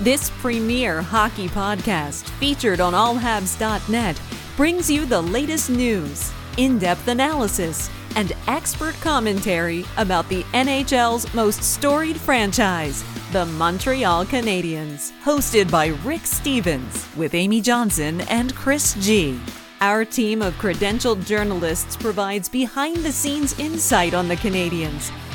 This premier hockey podcast, featured on allhabs.net, brings you the latest news, in depth analysis, and expert commentary about the NHL's most storied franchise, the Montreal Canadiens. Hosted by Rick Stevens with Amy Johnson and Chris G. Our team of credentialed journalists provides behind the scenes insight on the Canadiens,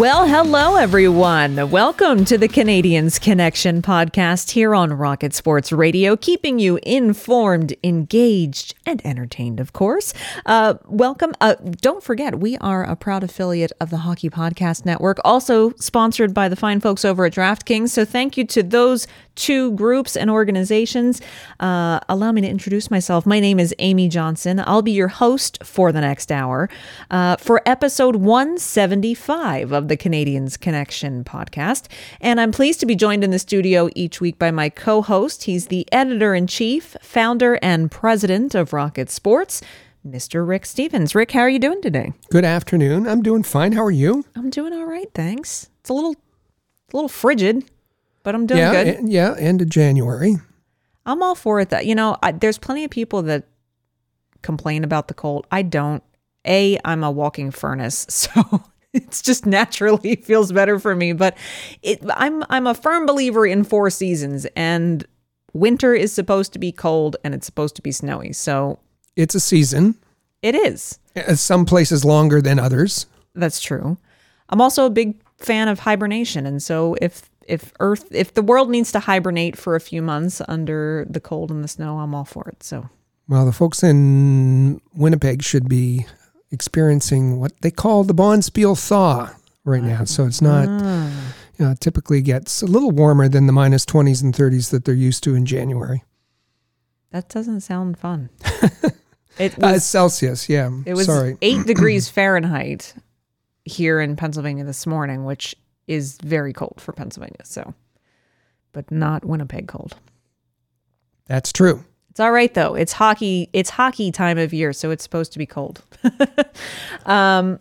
Well, hello, everyone. Welcome to the Canadiens Connection podcast here on Rocket Sports Radio, keeping you informed, engaged, and entertained, of course. Uh, welcome. Uh, don't forget, we are a proud affiliate of the Hockey Podcast Network, also sponsored by the fine folks over at DraftKings. So thank you to those two groups and organizations. Uh, allow me to introduce myself. My name is Amy Johnson. I'll be your host for the next hour uh, for episode 175 of the Canadiens Connection podcast. And I'm pleased to be joined in the studio each week by my co host. He's the editor in chief, founder, and president of Rocket Sports. Mr. Rick Stevens. Rick, how are you doing today? Good afternoon. I'm doing fine. How are you? I'm doing all right, thanks. It's a little a little frigid but I'm doing yeah, good. yeah, end of January. I'm all for it. That you know, I, there's plenty of people that complain about the cold. I don't. A, I'm a walking furnace, so it's just naturally feels better for me. But it, I'm I'm a firm believer in four seasons, and winter is supposed to be cold and it's supposed to be snowy. So it's a season. It is. Uh, some places longer than others. That's true. I'm also a big fan of hibernation, and so if if Earth, if the world needs to hibernate for a few months under the cold and the snow, I'm all for it. So, well, the folks in Winnipeg should be experiencing what they call the Bonspiel thaw right now. So it's not, ah. you know, typically gets a little warmer than the minus 20s and 30s that they're used to in January. That doesn't sound fun. It uh, was uh, Celsius, yeah. It was Sorry. eight degrees Fahrenheit here in Pennsylvania this morning, which is very cold for Pennsylvania. So, but not Winnipeg cold. That's true. It's all right though. It's hockey. It's hockey time of year, so it's supposed to be cold. um,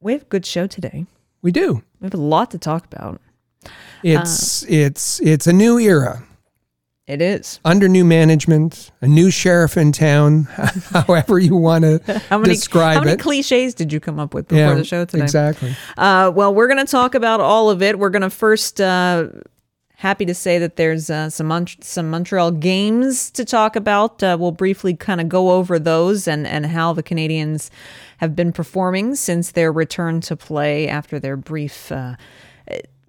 we have a good show today. We do. We have a lot to talk about. It's uh, it's it's a new era. It is. Under new management, a new sheriff in town, however you want to describe it. How many cliches did you come up with before yeah, the show today? Exactly. Uh, well, we're going to talk about all of it. We're going to first, uh, happy to say that there's uh, some, Mon- some Montreal games to talk about. Uh, we'll briefly kind of go over those and, and how the Canadiens have been performing since their return to play after their brief uh,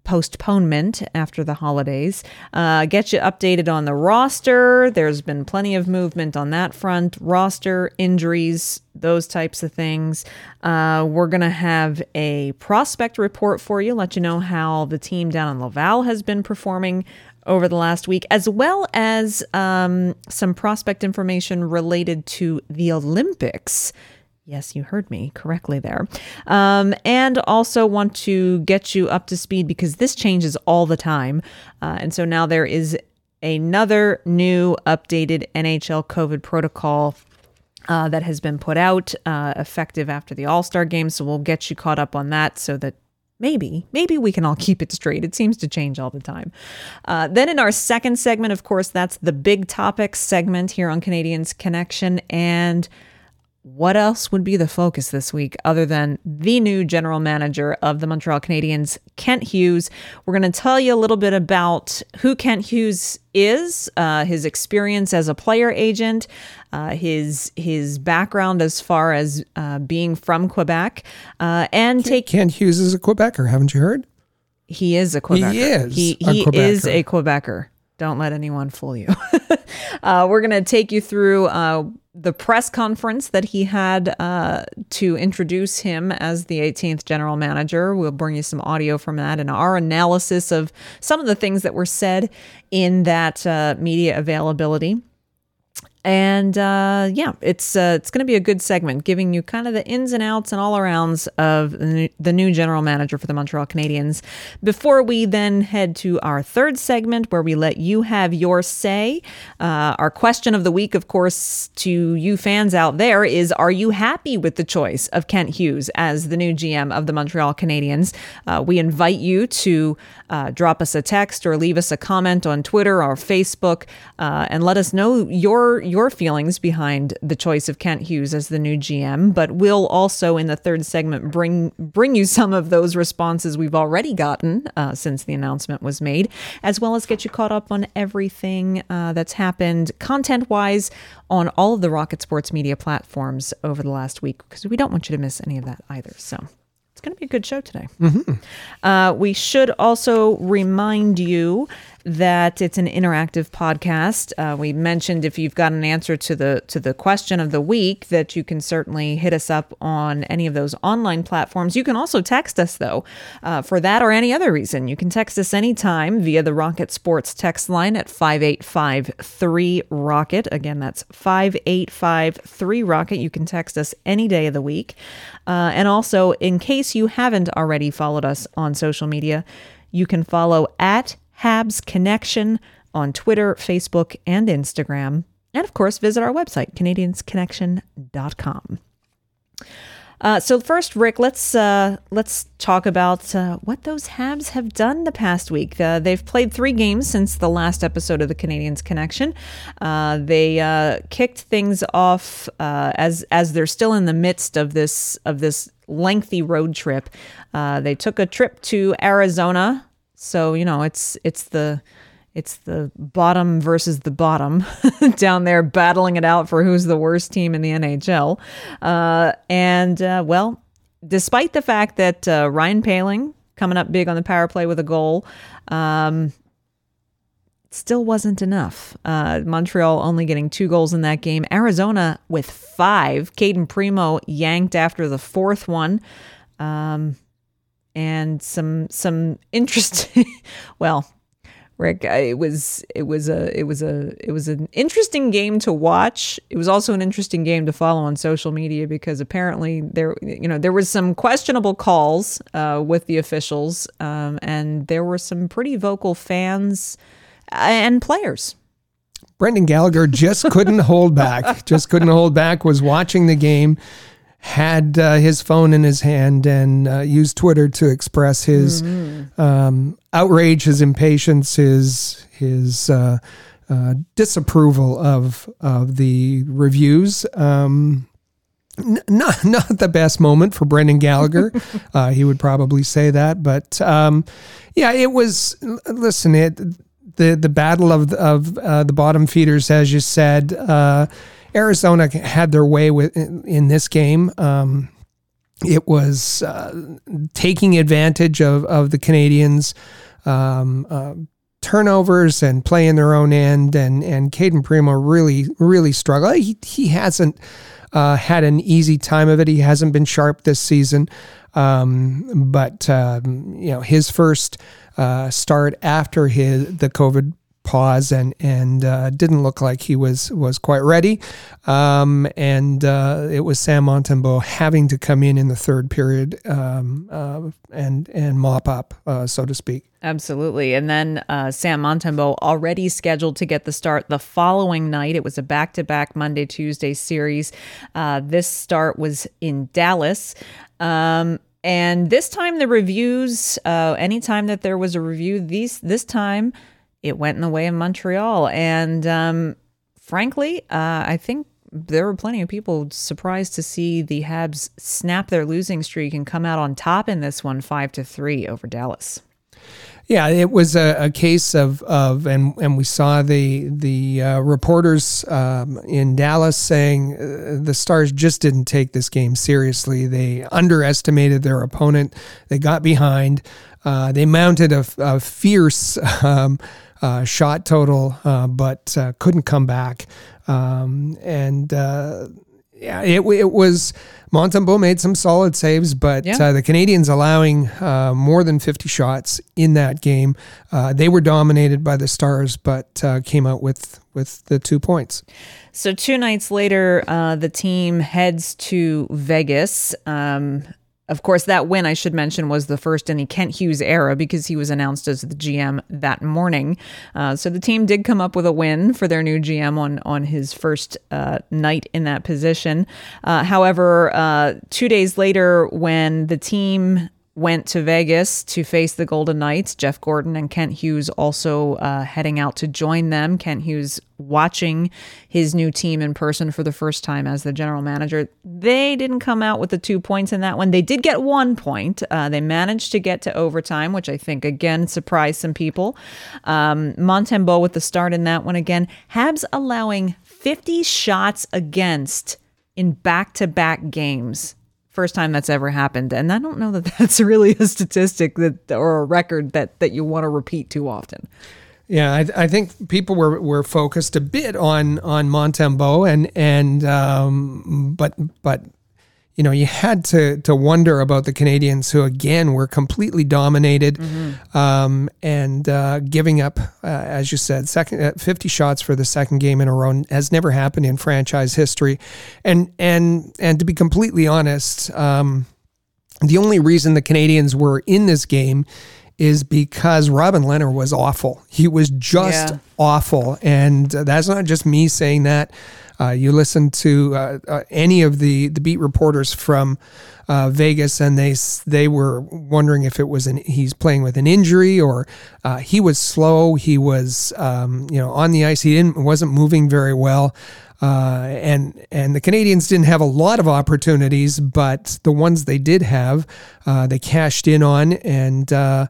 postponement after the holidays. Uh, get you updated on the roster. There's been plenty of movement on that front. Roster, injuries, those types of things. Uh, we're going to have a prospect report for you, let you know how the team down in Laval has been performing over the last week, as well as um, some prospect information related to the Olympics Yes, you heard me correctly there. Um, and also want to get you up to speed because this changes all the time. Uh, and so now there is another new updated NHL COVID protocol uh, that has been put out uh, effective after the All Star game. So we'll get you caught up on that so that maybe, maybe we can all keep it straight. It seems to change all the time. Uh, then in our second segment, of course, that's the big topics segment here on Canadiens Connection. And what else would be the focus this week other than the new general manager of the Montreal Canadiens, Kent Hughes? We're going to tell you a little bit about who Kent Hughes is, uh, his experience as a player agent, uh, his his background as far as uh, being from Quebec, uh, and take. Kent Hughes is a Quebecer, haven't you heard? He is a Quebecer. He is He, a he Quebecer. is a Quebecer. Don't let anyone fool you. uh, we're going to take you through uh, the press conference that he had uh, to introduce him as the 18th general manager. We'll bring you some audio from that and our analysis of some of the things that were said in that uh, media availability. And uh, yeah, it's uh, it's going to be a good segment, giving you kind of the ins and outs and all arounds of the new, general manager for the Montreal Canadiens. Before we then head to our third segment, where we let you have your say. Uh, our question of the week, of course, to you fans out there is: Are you happy with the choice of Kent Hughes as the new GM of the Montreal Canadiens? Uh, we invite you to uh, drop us a text or leave us a comment on Twitter or Facebook, uh, and let us know your your feelings behind the choice of Kent Hughes as the new GM. But we'll also in the third segment bring bring you some of those responses we've already gotten uh, since the announcement was made, as well as get you caught up on everything uh, that's happened content wise on all of the Rocket Sports media platforms over the last week, because we don't want you to miss any of that either. So. It's going to be a good show today. Uh, we should also remind you that it's an interactive podcast. Uh, we mentioned if you've got an answer to the to the question of the week that you can certainly hit us up on any of those online platforms. You can also text us though uh, for that or any other reason. You can text us anytime via the Rocket Sports text line at five eight five three Rocket. Again, that's five eight five three Rocket. You can text us any day of the week. Uh, and also, in case you haven't already followed us on social media, you can follow at Habs Connection on Twitter, Facebook, and Instagram. And of course, visit our website, CanadiansConnection.com. Uh, so first, Rick, let's uh, let's talk about uh, what those Habs have done the past week. Uh, they've played three games since the last episode of the Canadiens Connection. Uh, they uh, kicked things off as as they're still in the midst of this of this lengthy road trip. they took a trip to Arizona, so you know it's it's the it's the bottom versus the bottom down there battling it out for who's the worst team in the NHL. Uh, and uh, well, despite the fact that uh, Ryan Poehling coming up big on the power play with a goal, um, still wasn't enough. Uh, Montreal only getting two goals in that game. Arizona with five. Cayden Primeau yanked after the fourth one. Um, and some some interesting well Rick, it was it was a it was a it was an interesting game to watch. It was also an interesting game to follow on social media because apparently there you know there was some questionable calls uh, with the officials, um, and there were some pretty vocal fans and players. Brendan Gallagher just couldn't hold back. Just couldn't hold back. Was watching the game, had uh, his phone in his hand, and uh, used Twitter to express his Mm-hmm. um, outrage, his impatience, his his uh, uh, disapproval of of the reviews. Um, n- not not the best moment for Brendan Gallagher. uh, he would probably say that, but um, yeah, it was. Listen, it the the battle of of uh, the bottom feeders, as you said. Uh, Arizona had their way with in, in this game. Um, it was uh, taking advantage of, of the Canadiens' um, uh, turnovers and playing their own end. And and Cayden Primeau really really struggled. He he hasn't uh, had an easy time of it. He hasn't been sharp this season. Um, but um, you know his first uh, start after his the COVID pause and and uh, didn't look like he was was quite ready. Um, and uh, it was Sam Montembeault having to come in in the third period um, uh, and and mop up, uh, so to speak. Absolutely. And then uh, Sam Montembeault already scheduled to get the start the following night. It was a back to back Monday Tuesday series. Uh, this start was in Dallas. Um, and this time, the reviews, anytime that there was a review, these this time it went in the way of Montreal. And um, frankly, uh, I think there were plenty of people surprised to see the Habs snap their losing streak and come out on top in this one, five to three over Dallas. Yeah, it was a, a case of, of and and we saw the the uh, reporters um, in Dallas saying uh, the Stars just didn't take this game seriously. They underestimated their opponent. They got behind. Uh, they mounted a, a fierce um, shot total, uh, but uh, couldn't come back. Um, and yeah, it, it was Montembeault made some solid saves, but Yeah. uh, the Canadiens allowing uh, more than 50 shots in that game. Uh, they were dominated by the Stars, but uh, came out with with the two points. So two nights later, uh, the team heads to Vegas. Um, of course, that win I should mention was the first in the Kent Hughes era because he was announced as the GM that morning. Uh, so the team did come up with a win for their new GM on on his first uh, night in that position. Uh, however, uh, two days later, when the team went to Vegas to face the Golden Knights. Jeff Gorton and Kent Hughes also uh, heading out to join them. Kent Hughes watching his new team in person for the first time as the general manager. They didn't come out with the two points in that one. They did get one point. Uh, they managed to get to overtime, which I think again surprised some people. Um, Montembeault with the start in that one again. Habs allowing 50 shots against in back to back games first time that's ever happened. And i don't know that that's really a statistic that or a record that that you want to repeat too often. Yeah, I, I think people were, were focused a bit on on Montembeault and and um, but but you know you had to to wonder about the Canadiens who again were completely dominated um, and uh, giving up uh, as you said second uh, 50 shots for the second game in a row has never happened in franchise history. And and and to be completely honest um, the only reason the Canadiens were in this game is because Robin Leonard was awful. He was just Yeah. awful, and that's not just me saying that. Uh, you listen to uh, uh, any of the the beat reporters from uh, Vegas, and they they were wondering if it was an he's playing with an injury or uh, he was slow. He was um, you know on the ice. He didn't wasn't moving very well. Uh, and and the Canadiens didn't have a lot of opportunities, but the ones they did have, uh, they cashed in on and uh,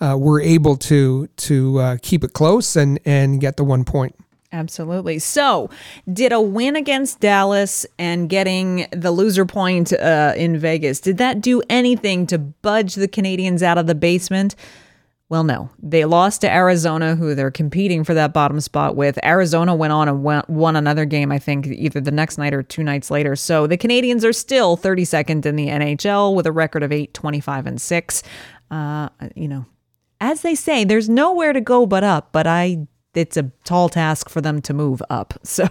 uh, were able to to uh, keep it close and and get the one point. absolutely so did a win against dallas and getting the loser point in vegas did that do anything to budge the canadiens out of the basement well, no. They lost to Arizona, who they're competing for that bottom spot with. Arizona went on and won, won another game, I think, either the next night or two nights later. So the Canadiens are still 32nd in the NHL with a record of 8, 25, and 6. Uh, you know, as they say, there's nowhere to go but up, but I. It's a tall task for them to move up. So,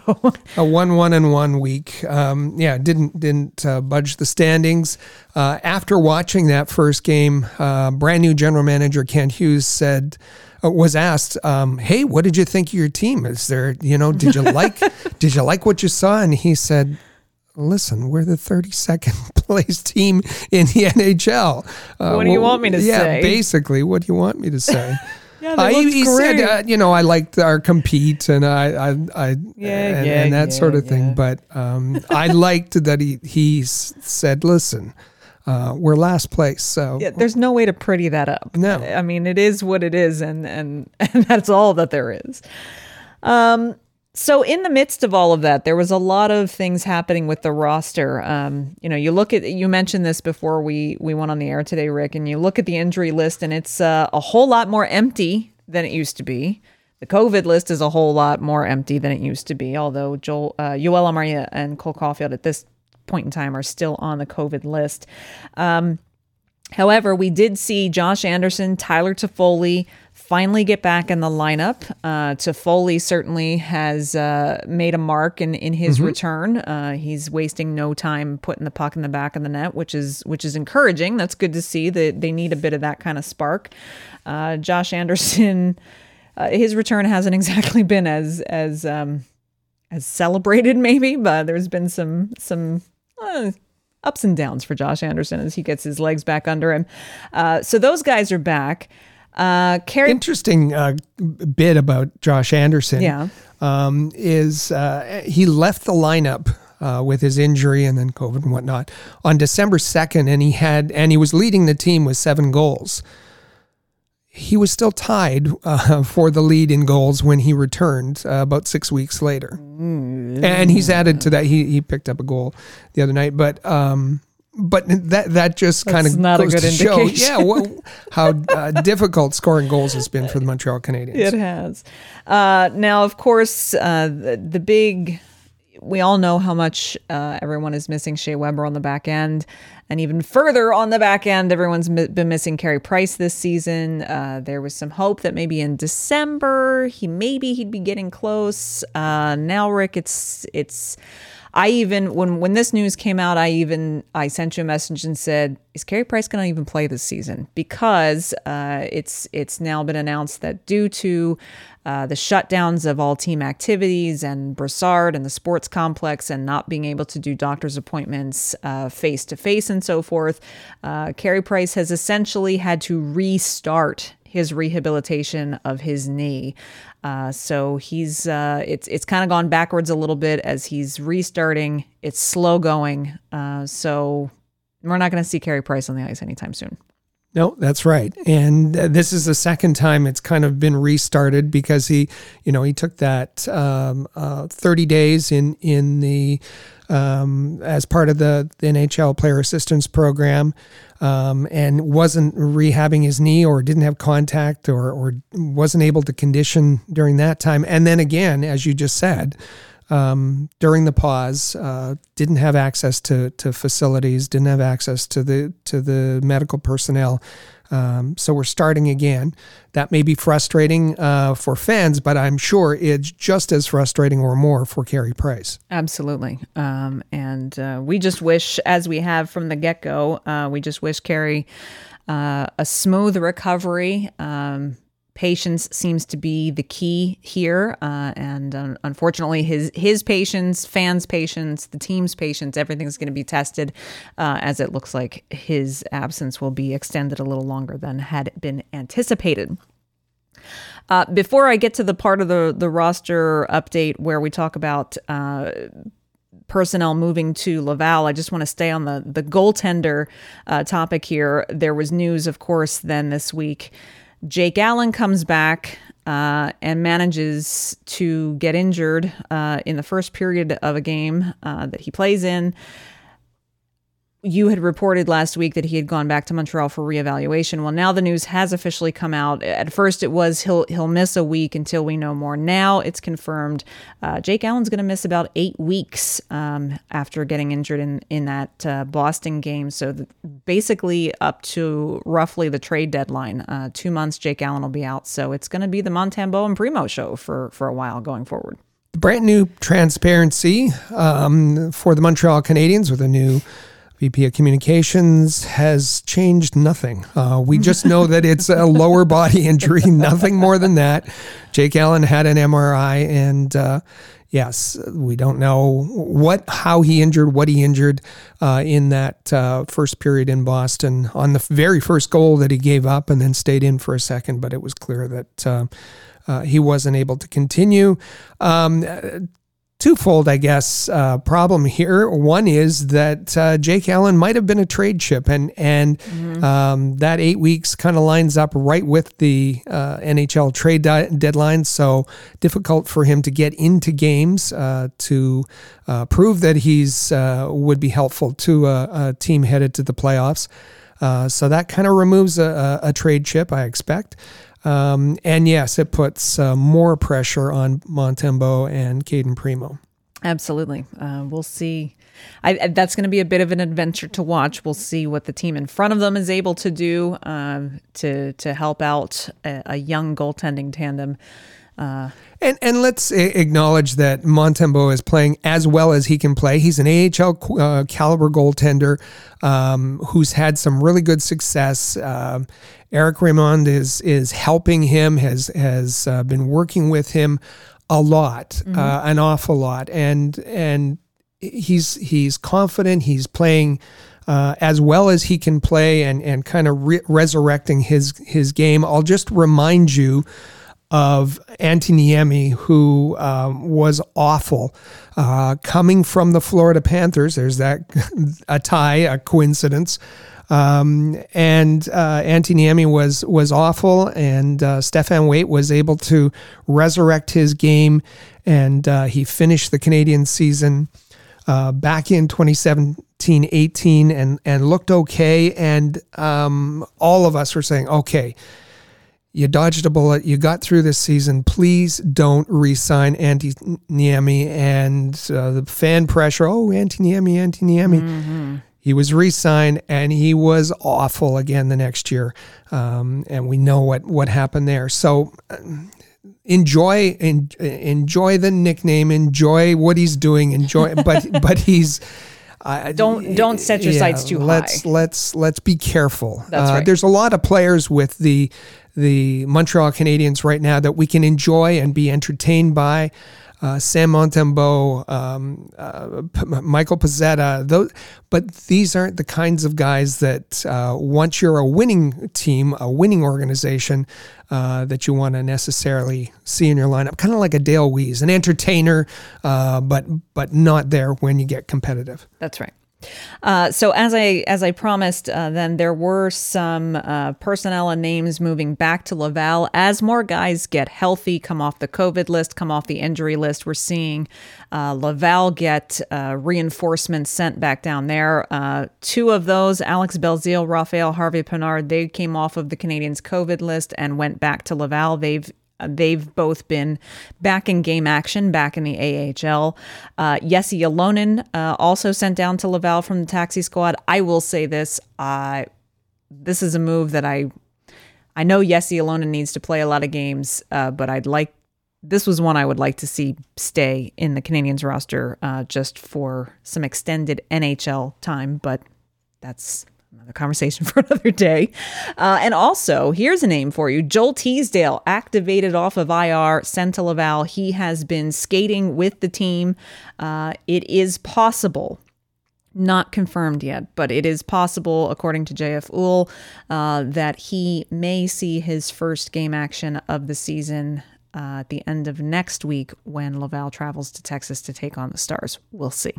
a one one and one week. Um, yeah, didn't didn't uh, budge the standings. Uh, after watching that first game, uh, brand new general manager Kent Hughes said. Uh, was asked, um, "Hey, what did you think of your team? Is there, you know, did you like, did you like what you saw?" And he said, "Listen, we're the 32nd place team in the NHL. Uh, What do you want me to yeah, say? Yeah, basically, what do you want me to say?" Yeah, Uh, he, he said, uh, you know, I liked our compete and I, I, I Yeah, and, yeah, and that sort yeah, of thing. But um, I liked that he he said, "Listen, uh, we're last place, so Yeah, there's no way to pretty that up. No. I mean it is what it is, and and and that's all that there is. Um, so in the midst of all of that, there was a lot of things happening with the roster. Um, you know, you look at you mentioned this before we we went on the air today, Rick, and you look at the injury list, and it's uh, a whole lot more empty than it used to be. The COVID list is a whole lot more empty than it used to be, although Joel, uh, Yoel Armia and Cole Caufield at this point in time are still on the COVID list. Um, However, we did see Josh Anderson, Tyler Toffoli finally get back in the lineup. Uh, Toffoli certainly has uh, made a mark in, in his return. Uh, he's wasting no time putting the puck in the back of the net, which is which is encouraging. That's good to see. That they need a bit of that kind of spark. Uh, Josh Anderson, uh, his return hasn't exactly been as as um, as celebrated, maybe, but there's been some some. Uh, ups and downs for Josh Anderson as he gets his legs back under him. Uh, so those guys are back. Uh, Carey, Interesting uh, bit about Josh Anderson. Yeah. Um, is uh, he left the lineup uh, with his injury and then COVID and whatnot on December 2nd, and he had and he was leading the team with seven goals. He was still tied uh, for the lead in goals when he returned uh, about six weeks later, and he's added to that. He he picked up a goal the other night, but um, but that that just kind of not a good to show, yeah, what, how uh, difficult scoring goals has been for the Montreal Canadiens. It has. Uh, now, of course, uh, the, the big. We all know how much uh, everyone is missing Shea Weber on the back end, and even further on the back end, everyone's mi- been missing Carey Price this season. Uh, there was some hope that maybe in December he maybe he'd be getting close. Uh, now, Rick, it's it's. I even when when this news came out, I even I sent you a message and said, "Is Carey Price going to even play this season?" Because uh, it's it's now been announced that due to uh, the shutdowns of all team activities and Brossard and the sports complex and not being able to do doctor's appointments face to face and so forth, uh, Carey Price has essentially had to restart his rehabilitation of his knee. Uh, so he's uh, it's it's kind of gone backwards a little bit as he's restarting. It's slow going. Uh, so we're not going to see Carey Price on the ice anytime soon. No, that's right. And this is the second time it's kind of been restarted because he, you know, he took that um, uh, 30 days in in the um, as part of the, the NHL player assistance program um, and wasn't rehabbing his knee or didn't have contact or, or wasn't able to condition during that time. And then again, as you just said, um, during the pause, uh, didn't have access to to facilities, didn't have access to the to the medical personnel. Um, so we're starting again. That may be frustrating uh, for fans, but I'm sure it's just as frustrating or more for Carey Price. Absolutely. Um, and uh, we just wish, as we have from the get go, uh, we just wish Carey uh, a smooth recovery. Um, patience seems to be the key here, uh, and um, unfortunately, his his patience, fans' patience, the team's patience, everything's going to be tested, uh, as it looks like his absence will be extended a little longer than had been anticipated. Uh, before I get to the part of the the roster update where we talk about uh, personnel moving to Laval, I just want to stay on the the goaltender uh, topic here. There was news, of course, then this week. Jake Allen comes back uh, and manages to get injured uh, in the first period of a game uh, that he plays in you had reported last week that he had gone back to Montreal for reevaluation. Well, now the news has officially come out. At first, it was he'll he'll miss a week until we know more. Now it's confirmed. Uh, Jake Allen's going to miss about eight weeks um, after getting injured in in that uh, Boston game. So the, basically, up to roughly the trade deadline, uh, two months, Jake Allen will be out. So it's going to be the Montembeault and Primeau show for for a while going forward. The brand new transparency um, for the Montreal Canadiens with a new VP of Communications has changed nothing. Uh, we just know that it's a lower body injury, nothing more than that. Jake Allen had an MRI, and uh, yes, we don't know what, how he injured, what he injured uh, in that uh, first period in Boston on the very first goal that he gave up, and then stayed in for a second. But it was clear that. Uh, uh, he wasn't able to continue. Um, twofold, I guess, uh, problem here. One is that uh, Jake Allen might have been a trade chip, and and mm-hmm. um, that eight weeks kind of lines up right with the uh, NHL trade di- deadline. So difficult for him to get into games uh, to uh, prove that he's uh, would be helpful to a, a, team headed to the playoffs. so that kind of removes a, a, a trade chip, I expect. Um, and yes, it puts uh, more pressure on Montembeault and Cayden Primeau. Absolutely. Uh, we'll see. I, that's going to be a bit of an adventure to watch. We'll see what the team in front of them is able to do uh, to to help out a, a young goaltending tandem. Uh, and and let's acknowledge that Montembeault is playing as well as he can play. He's an AHL uh, caliber goaltender um, who's had some really good success. Um, Eric Raymond is is helping him, has has uh, been working with him a lot, mm-hmm. uh, an awful lot, and and he's he's confident. He's playing uh, as well as he can play and, and kind of re- resurrecting his, his game. I'll just remind you of Antti Niemi, who um, was awful. Uh, coming from the Florida Panthers, there's that a tie, a coincidence. Um, and uh, Antti Niemi was was awful, and uh, Stefan Waite was able to resurrect his game, and uh, he finished the Canadian season uh, back in 2017 18 and, and looked okay. And um, all of us were saying, okay, you dodged a bullet. You got through this season. Please don't re-sign Antti Niemi and uh, the fan pressure. Oh, Antti Niemi, Antti Niemi. Mm-hmm. He was re-signed and he was awful again the next year. Um, and we know what what happened there. So uh, enjoy en, enjoy the nickname. Enjoy what he's doing. Enjoy, but but he's. Uh, don't don't set your yeah, sights too let's, high. Let's let's be careful. That's uh, right. There's a lot of players with the the Montreal Canadiens right now that we can enjoy and be entertained by. Uh, Sam Montembeault, um, uh, P- Michael Pezzetta, those, but these aren't the kinds of guys that uh, once you're a winning team, a winning organization, uh, that you want to necessarily see in your lineup. Kind of like a Dale Weise, an entertainer, uh, but but not there when you get competitive. That's right. Uh, so as I as I promised, uh, then there were some uh, personnel and names moving back to Laval as more guys get healthy, come off the COVID list, come off the injury list. We're seeing uh, Laval get uh, reinforcements sent back down there. Uh, two of those, Alex Belzile, Raphael Harvey Pinard, they came off of the Canadiens COVID list and went back to Laval. They've They've both been back in game action, back in the AHL. Uh, Jesse Ylönen, uh, also sent down to Laval from the taxi squad. I will say this: uh, this is a move that I, I know Jesse Ylönen needs to play a lot of games, uh, but I'd like this was one I would like to see stay in the Canadiens roster uh, just for some extended NHL time. But that's another conversation for another day. Uh, and also, here's a name for you Joel Teasdale, activated off of IR, sent to Laval. He has been skating with the team. Uh, it is possible. Not confirmed yet, but it is possible, according to JF Houle, uh, that he may see his first game action of the season uh, at the end of next week when Laval travels to Texas to take on the Stars. We'll see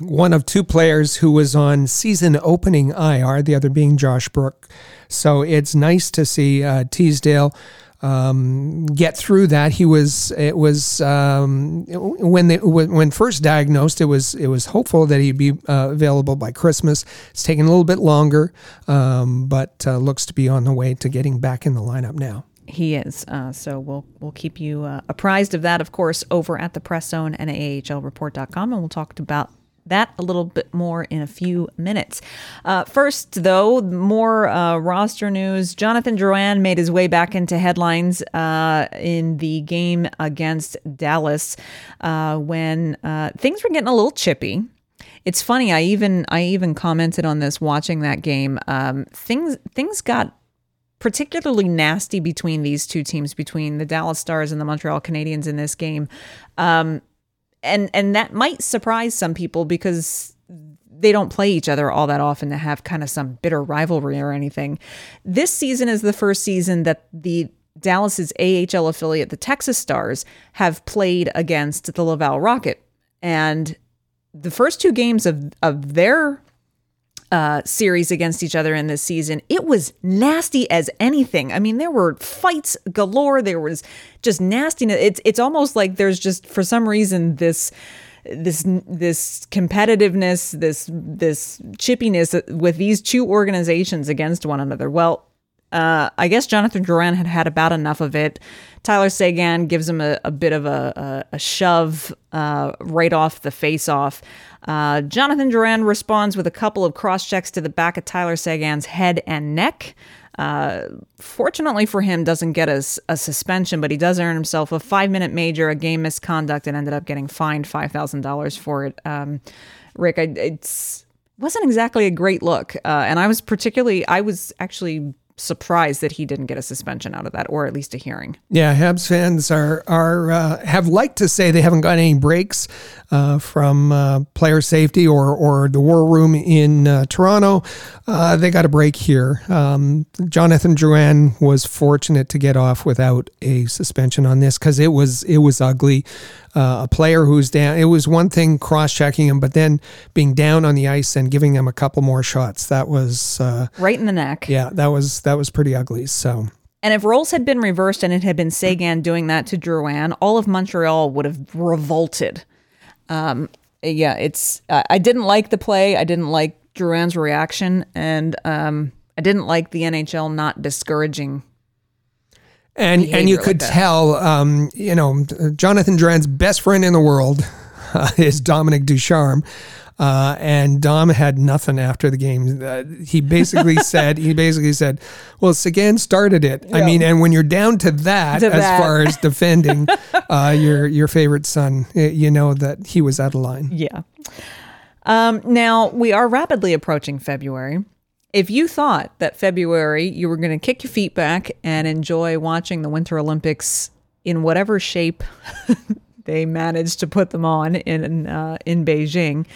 one of two players who was on season opening IR, the other being Josh Brook. So it's nice to see uh, Teasdale um, get through that. He was it was um, when they when first diagnosed, it was it was hopeful that he'd be uh, available by Christmas. It's taken a little bit longer, um, but uh, looks to be on the way to getting back in the lineup now. He is. Uh, so we'll we'll keep you uh, apprised of that, of course, over at the Press Zone and AHLReport.com, and we'll talk about that a little bit more in a few minutes. Uh, first, though, more uh, roster news. Jonathan Drouin made his way back into headlines uh, in the game against Dallas uh, when uh, things were getting a little chippy. It's funny. I even I even commented on this watching that game. Um, things things got particularly nasty between these two teams, between the Dallas Stars and the Montreal Canadiens in this game. Um, and and that might surprise some people because they don't play each other all that often to have kind of some bitter rivalry or anything. This season is the first season that the Dallas's AHL affiliate, the Texas Stars, have played against the Laval Rocket. And the first two games of, of their uh, series against each other in this season, it was nasty as anything. I mean, there were fights galore. There was just nastiness. It's it's almost like there's just for some reason this this this competitiveness, this this chippiness with these two organizations against one another. Well, uh, I guess Jonathan Drouin had had about enough of it. Tyler Seguin gives him a, a bit of a, a, a shove uh, right off the face off. Uh, Jonathan Drouin responds with a couple of cross checks to the back of Tyler Seguin's head and neck. Uh, fortunately for him, doesn't get a, a, suspension, but he does earn himself a five minute major, a game misconduct, and ended up getting fined five thousand dollars for it. Um, Rick, I, it's wasn't exactly a great look, uh, and I was particularly I was actually surprised that he didn't get a suspension out of that, or at least a hearing. Yeah, Habs fans are are uh, have liked to say they haven't got any breaks uh, from uh, player safety or or the war room in uh, Toronto. Uh, they got a break here. Um, Jonathan Drouin was fortunate to get off without a suspension on this because it was it was ugly. Uh, a player who's down. It was one thing cross checking him, but then being down on the ice and giving him a couple more shots. That was right in the neck. Yeah, that was that was pretty ugly. So. And if roles had been reversed and it had been Seguin doing that to Drouin, all of Montreal would have revolted. Um, yeah, it's. Uh, I didn't like the play. I didn't like Drouin's reaction, and um, I didn't like the NHL not discouraging. And and you could like tell, um, you know, Jonathan Drouin's best friend in the world uh, is Dominic Ducharme. Uh, and Dom had nothing after the game. Uh, he basically said, he basically said, well, Seguin started it. Yeah. I mean, and when you're down to that, To as that. far as defending uh, your your favorite son, you know that he was out of line. Yeah. Um, now we are rapidly approaching February. If you thought that February you were going to kick your feet back and enjoy watching the Winter Olympics in whatever shape they managed to put them on in uh, in Beijing,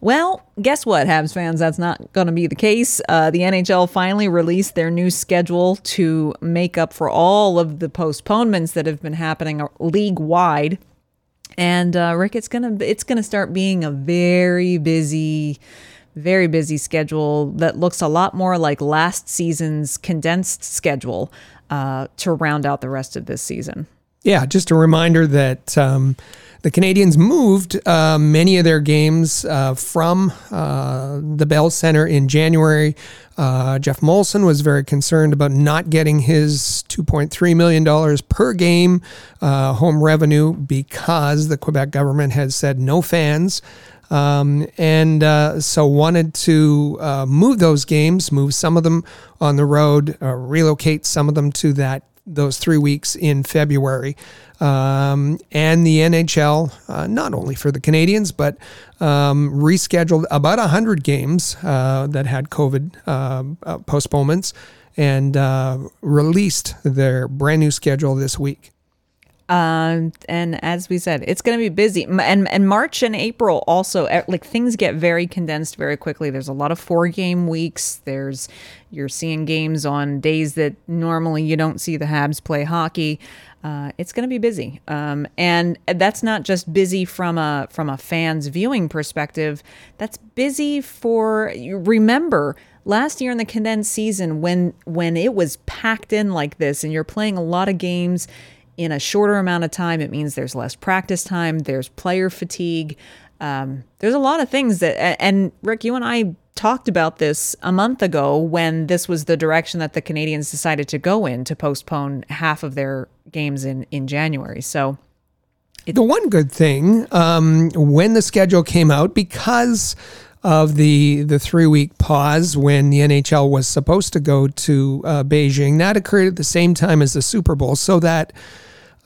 well, guess what, Habs fans? That's not going to be the case. Uh, the NHL finally released their new schedule to make up for all of the postponements that have been happening league wide. And uh, Rick, it's gonna it's gonna start being a very busy, very busy schedule that looks a lot more like last season's condensed schedule uh, to round out the rest of this season. Yeah, just a reminder that um, the Canadiens moved uh, many of their games uh, from uh, the Bell Center in January. Uh, Geoff Molson was very concerned about not getting his $2.3 million per game uh, home revenue because the Quebec government has said no fans. Um, and uh, so wanted to uh, move those games, move some of them on the road, uh, relocate some of them to that those three weeks in February. Um, and the NHL, uh, not only for the Canadiens, but um, rescheduled about 100 games uh, that had COVID uh, postponements and released their brand new schedule this week. Um, and as we said, it's going to be busy. And and March and April also like things get very condensed very quickly. There's a lot of four game weeks. There's you're seeing games on days that normally you don't see the Habs play hockey. Uh, it's going to be busy, um, and that's not just busy from a from a fan's viewing perspective. That's busy for remember last year in the condensed season when when it was packed in like this, and you're playing a lot of games in a shorter amount of time. It means there's less practice time, there's player fatigue. Um, there's a lot of things that, and Rick, you and I talked about this a month ago when this was the direction that the Canadiens decided to go in to postpone half of their games in, in January. So, The one good thing um, when the schedule came out, because of the the three week pause when the NHL was supposed to go to uh, Beijing, that occurred at the same time as the Super Bowl, so that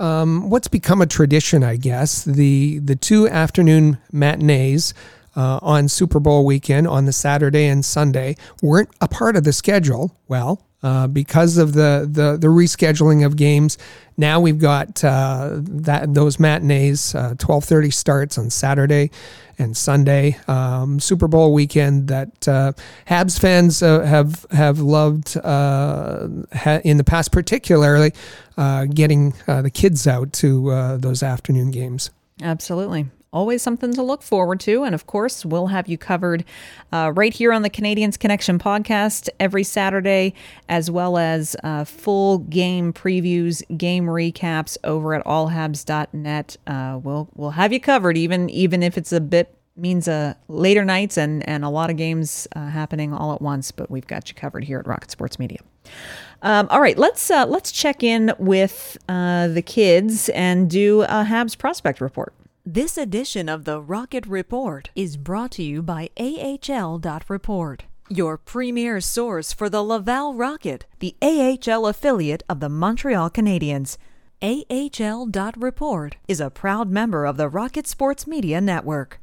um, what's become a tradition, I guess, the the two afternoon matinees. Uh, on Super Bowl weekend on the Saturday and Sunday weren't a part of the schedule. Well, uh, because of the, the the rescheduling of games. Now we've got uh, that those matinees, uh, twelve thirty starts on Saturday and Sunday, um, Super Bowl weekend that uh, Habs fans uh, have have loved uh, ha- in the past, particularly uh, getting the kids out to those afternoon games. Absolutely. Always something to look forward to. And of course, we'll have you covered uh, right here on the Canadiens Connection podcast every Saturday, as well as uh, full game previews, game recaps over at allhabs.net. Uh, we'll, we'll have you covered, even, even if it's a bit means uh, later nights and, and a lot of games uh, happening all at once, but we've got you covered here at Rocket Sports Media. Um, all right, let's uh, let's check in with uh, the kids and do a Habs prospect report. This edition of the Rocket Report is brought to you by AHL.Report, your premier source for the Laval Rocket, the AHL affiliate of the Montreal Canadiens. AHL.Report is a proud member of the Rocket Sports Media Network.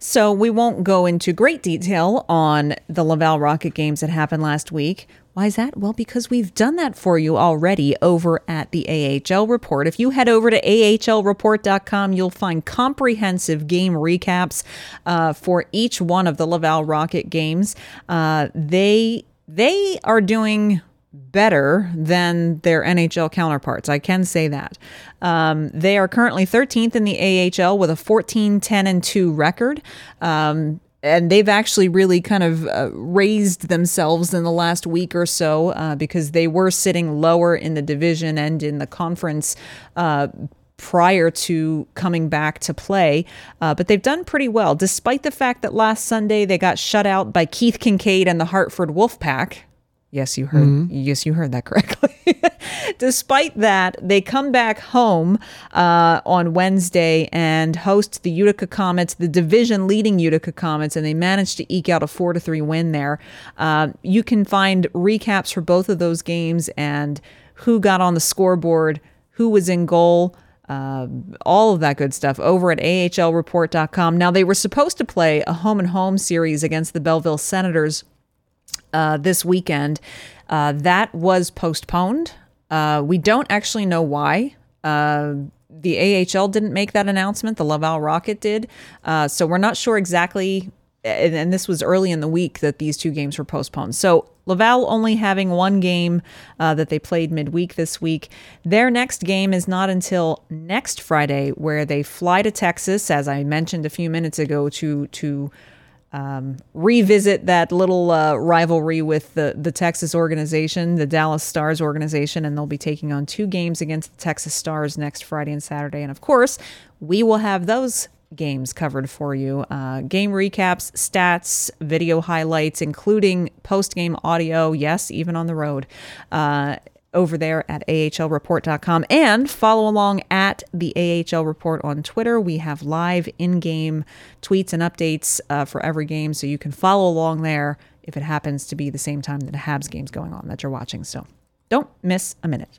So we won't go into great detail on the Laval Rocket games that happened last week. Why is that? Well, because we've done that for you already over at the AHL Report. If you head over to ahlreport.com, you'll find comprehensive game recaps uh, for each one of the Laval Rocket games. Uh, they they are doing better than their NHL counterparts. I can say that. Um, they are currently 13th in the AHL with a 14 10 and 2 record. Um, and they've actually really kind of uh, raised themselves in the last week or so uh, because they were sitting lower in the division and in the conference uh, prior to coming back to play. Uh, but they've done pretty well, despite the fact that last Sunday they got shut out by Keith Kinkaid and the Hartford Wolfpack. Yes, you heard. Mm-hmm. Yes, you heard that correctly. Despite that, they come back home uh, on Wednesday and host the Utica Comets, the division-leading Utica Comets, and they managed to eke out a four to three win there. Uh, you can find recaps for both of those games and who got on the scoreboard, who was in goal. Uh, all of that good stuff over at ahlreport.com. Now, they were supposed to play a home and home series against the Belleville Senators uh, this weekend. Uh, that was postponed. Uh, we don't actually know why. Uh, the AHL didn't make that announcement. The Laval Rocket did. Uh, so we're not sure exactly. And, and, this was early in the week that these two games were postponed. So Laval only having one game uh, that they played midweek this week. Their next game is not until next Friday, where they fly to Texas, as I mentioned a few minutes ago, to to um, revisit that little uh, rivalry with the, the Texas organization, the Dallas Stars organization, and they'll be taking on two games against the Texas Stars next Friday and Saturday. And of course, we will have those games covered for you uh, game recaps, stats, video highlights, including post game audio, yes, even on the road. Uh, over there at ahlreport.com and follow along at the AHL Report on Twitter. We have live in game tweets and updates uh, for every game, so you can follow along there if it happens to be the same time that a Habs game's going on that you're watching. So don't miss a minute.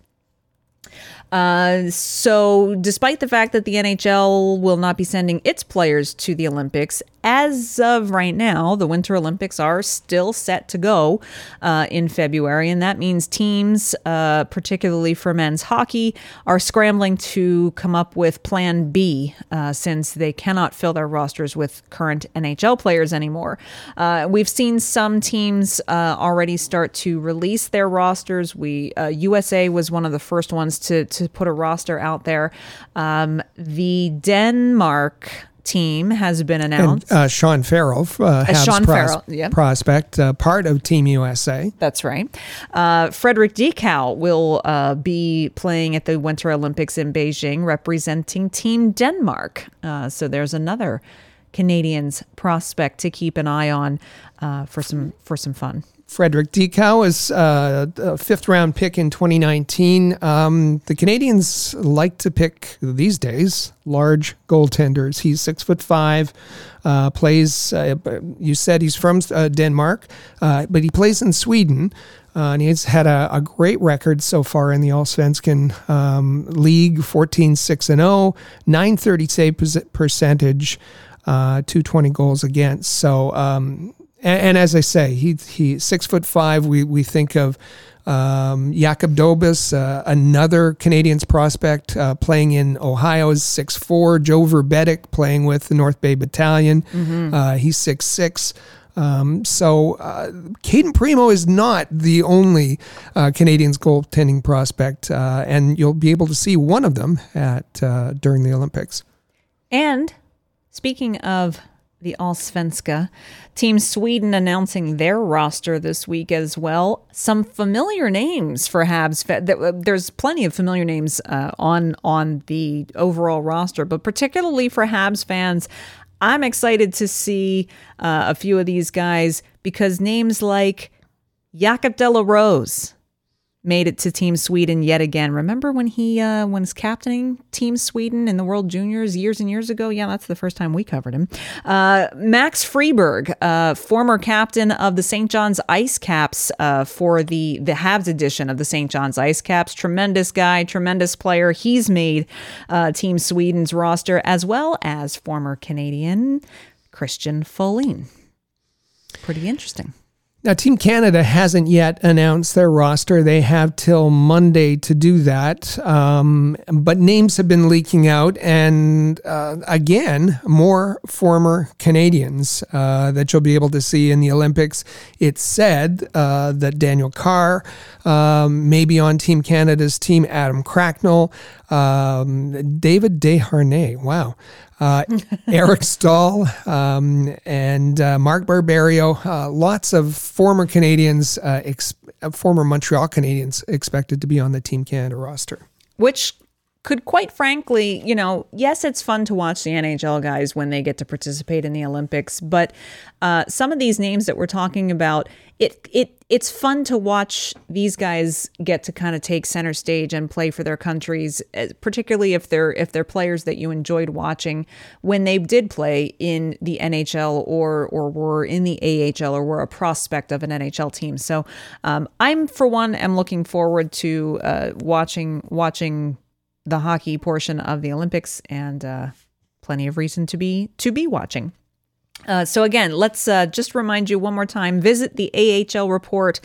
Uh, so, despite the fact that the NHL will not be sending its players to the Olympics, as of right now, the Winter Olympics are still set to go uh, in February. And that means teams, uh, particularly for men's hockey, are scrambling to come up with Plan B uh, since they cannot fill their rosters with current NHL players anymore. Uh, we've seen some teams uh, already start to release their rosters. We USA was one of the first ones to, to put a roster out there. Um, the Denmark team has been announced. And, uh, Sean Farrell, uh, Habs Sean pros- Farrell, yep. prospect, uh, part of Team USA. That's right. Uh, Frederik Dichow will uh, be playing at the Winter Olympics in Beijing, representing Team Denmark. Uh, so there's another Canadiens prospect to keep an eye on uh, for some for some fun. Frederik Dichow is uh, a fifth round pick in 2019. Um, the Canadiens like to pick these days large goaltenders. He's six foot five, uh, plays, uh, you said he's from uh, Denmark, uh, but he plays in Sweden. Uh, and he's had a, a, great record so far in the Allsvenskan um, League 14 6 and 0, 930 save percentage, 220 goals against. So, um, and, and, as I say, he he six foot five. We we think of um, Jakub Dobes, uh, another Canadiens prospect uh, playing in Ohio's six four. Joe Vrbetic playing with the North Bay Battalion. Mm-hmm. Uh, he's six six. Um, so uh, Cayden Primeau is not the only uh, Canadiens goaltending prospect, uh, and you'll be able to see one of them at uh, during the Olympics. And speaking of the Allsvenska. Team Sweden announcing their roster this week as well. Some familiar names for Habs. There's plenty of familiar names uh, on on the overall roster, but particularly for Habs fans, I'm excited to see uh, a few of these guys because names like Jacob de la Rose, made it to Team Sweden yet again. Remember when he uh, was captaining Team Sweden in the World Juniors years and years ago? Yeah, that's the first time we covered him. Uh, Max Friberg, uh, former captain of the St. John's Ice Caps uh, for the the Habs edition of the St. John's Ice Caps. Tremendous guy, tremendous player. He's made uh, Team Sweden's roster as well as former Canadien Christian Folin. Pretty interesting. Now, Team Canada hasn't yet announced their roster. They have till Monday to do that. Um, but names have been leaking out. And uh, again, more former Canadiens uh, that you'll be able to see in the Olympics. It's said uh, that Daniel Carr um, may be on Team Canada's team, Adam Cracknell, um, David Desharnais. Wow uh, Eric Staal, um, and uh, Mark Barberio. Uh, lots of former Canadiens, uh, ex- former Montreal Canadiens expected to be on the Team Canada roster. Which could quite frankly, you know, yes, it's fun to watch the NHL guys when they get to participate in the Olympics, but uh, some of these names that we're talking about, it it it's fun to watch these guys get to kind of take center stage and play for their countries, eh, particularly if they're if they're players that you enjoyed watching when they did play in the NHL or or were in the AHL or were a prospect of an NHL team. So um, I'm for one am looking forward to uh, watching watching the hockey portion of the Olympics and uh, plenty of reason to be to be watching. Uh, so again, let's uh, just remind you one more time: visit the AHL report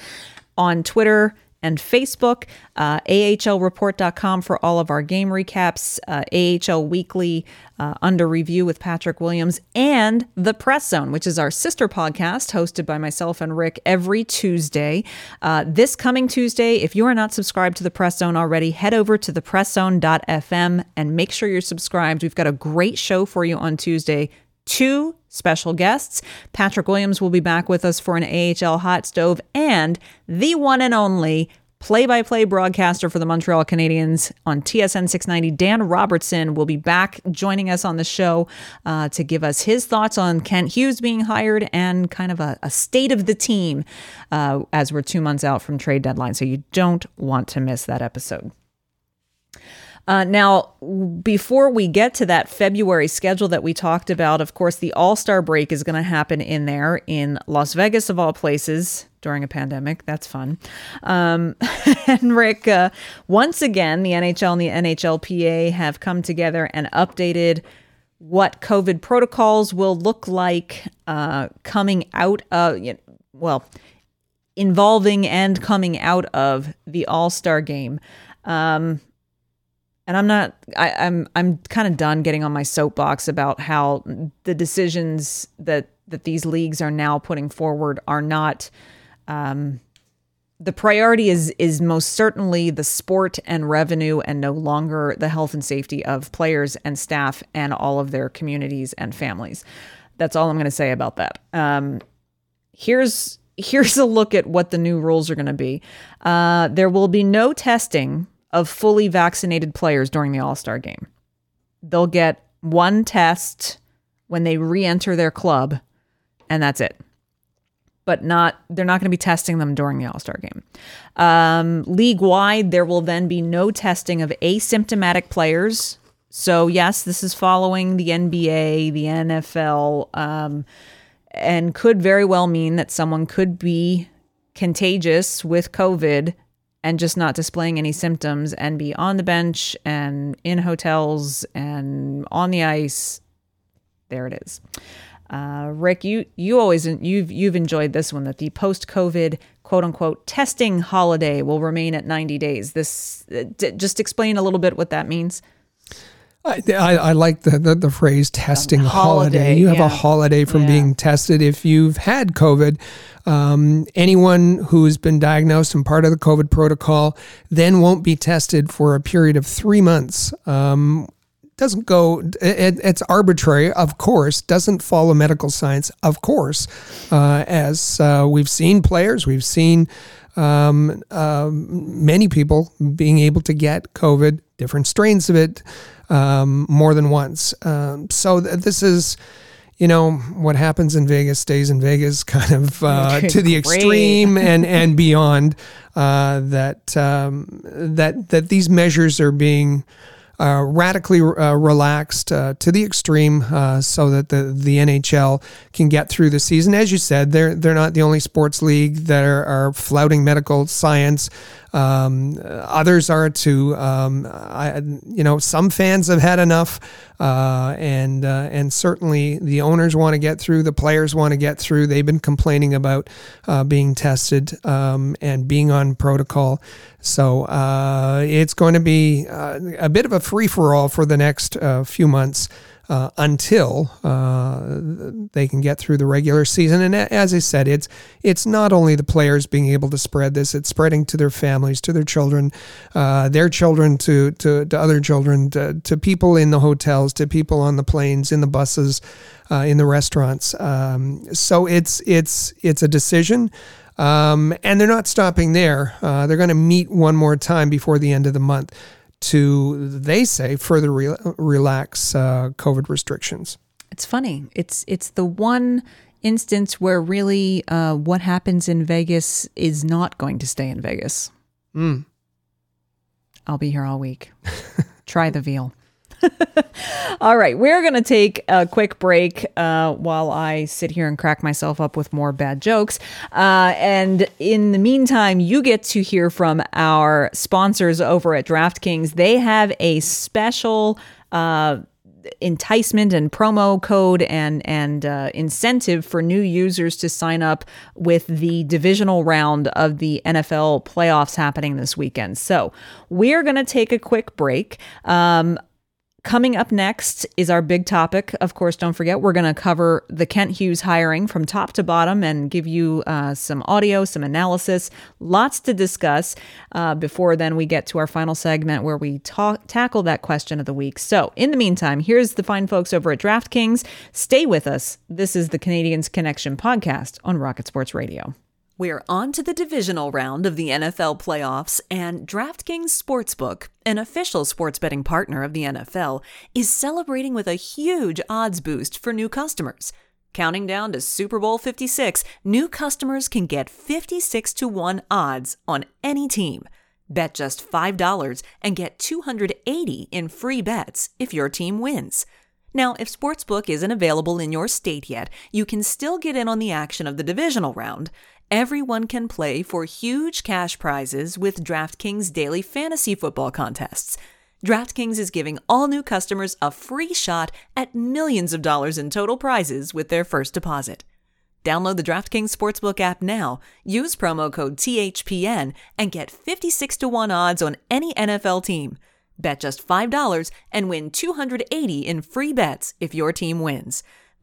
on Twitter and Facebook, uh, ahlreport.com for all of our game recaps, uh, AHL Weekly uh, under review with Patrick Williams, and The Press Zone, which is our sister podcast hosted by myself and Rick every Tuesday. Uh, this coming Tuesday, if you are not subscribed to The Press Zone already, head over to thepresszone.fm and make sure you're subscribed. We've got a great show for you on Tuesday. Two special guests. Patrick Williams will be back with us for an AHL hot stove and the one and only play by play broadcaster for the Montreal Canadiens on TSN 690, Dan Robertson, will be back joining us on the show uh, to give us his thoughts on Kent Hughes being hired and kind of a, a state of the team uh, as we're two months out from trade deadline. So you don't want to miss that episode. Uh, now, before we get to that February schedule that we talked about, of course, the All Star break is going to happen in there in Las Vegas, of all places, during a pandemic. That's fun. Um, and Rick, uh, once again, the NHL and the NHLPA have come together and updated what COVID protocols will look like uh, coming out of, you know, well, involving and coming out of the All Star game. Um, and I'm not I, I'm I'm kind of done getting on my soapbox about how the decisions that that these leagues are now putting forward are not um, the priority is is most certainly the sport and revenue and no longer the health and safety of players and staff and all of their communities and families. That's all I'm going to say about that. Um, here's here's a look at what the new rules are going to be. Uh, there will be no testing of fully vaccinated players during the All Star game. They'll get one test when they re enter their club, and that's it. But not, they're not going to be testing them during the All Star game. Um, league wide, there will then be no testing of asymptomatic players. So, yes, this is following the NBA, the NFL, um, and could very well mean that someone could be contagious with COVID and just not displaying any symptoms and be on the bench and in hotels and on the ice. There it is. Uh, Rick, you you always you've you've enjoyed this one that the post-COVID quote unquote testing holiday will remain at 90 days. This uh, d- just explain a little bit what that means. I, I, I like the, the, the, phrase testing um, holiday. holiday. You have yeah. a holiday from yeah. being tested. If you've had COVID, um, anyone who's been diagnosed and part of the COVID protocol then won't be tested for a period of three months. Um, doesn't go, it, it's arbitrary, of course, doesn't follow medical science, of course. Uh, as uh, we've seen players, we've seen um, uh, many people being able to get COVID, different strains of it, um, more than once. Um, so th- this is you know what happens in Vegas stays in Vegas, kind of uh, to the extreme and and beyond. Uh, that um, that that these measures are being uh, radically uh, relaxed uh, to the extreme, uh, so that the the NHL can get through the season. As you said, they're they're not the only sports league that are, are flouting medical science. Um, others are too. Um, I, you know, some fans have had enough. Uh, and uh, and certainly the owners want to get through, the players want to get through. They've been complaining about uh, being tested um, and being on protocol. So uh, it's going to be uh, a bit of a free for all for the next uh, few months uh, until uh, they can get through the regular season. And as I said, it's it's not only the players being able to spread this; it's spreading to their families, to their children, uh, their children, to, to to other children, to, to people in the hotels, to people on the planes, in the buses, uh, in the restaurants. Um, so it's it's it's a decision. Um, and they're not stopping there. Uh, they're going to meet one more time before the end of the month to, they say, further re- relax uh, COVID restrictions. It's funny. It's it's the one instance where really uh, what happens in Vegas is not going to stay in Vegas. Mm. I'll be here all week. Try the veal. All right, we're going to take a quick break uh, while I sit here and crack myself up with more bad jokes. Uh, and in the meantime, you get to hear from our sponsors over at DraftKings. They have a special. Uh, enticement and promo code and and uh, incentive for new users to sign up with the divisional round of the NFL playoffs happening this weekend. So we're going to take a quick break. Um, Coming up next is our big topic. Of course, don't forget, we're going to cover the Kent Hughes hiring from top to bottom and give you uh, some audio, some analysis, lots to discuss. Uh, before then, we get to our final segment where we talk, tackle that question of the week. So, in the meantime, here's the fine folks over at DraftKings. Stay with us. This is the Canadiens Connection podcast on Rocket Sports Radio. We're on to the divisional round of the NFL playoffs, and DraftKings Sportsbook, an official sports betting partner of the NFL, is celebrating with a huge odds boost for new customers. Counting down to Super Bowl 56, new customers can get 56 to 1 odds on any team. Bet just $5 and get 280 in free bets if your team wins. Now, if Sportsbook isn't available in your state yet, you can still get in on the action of the divisional round. Everyone can play for huge cash prizes with DraftKings daily fantasy football contests. DraftKings is giving all new customers a free shot at millions of dollars in total prizes with their first deposit. Download the DraftKings Sportsbook app now, use promo code THPN, and get 56 to 1 odds on any NFL team. Bet just $5 and win 280 in free bets if your team wins.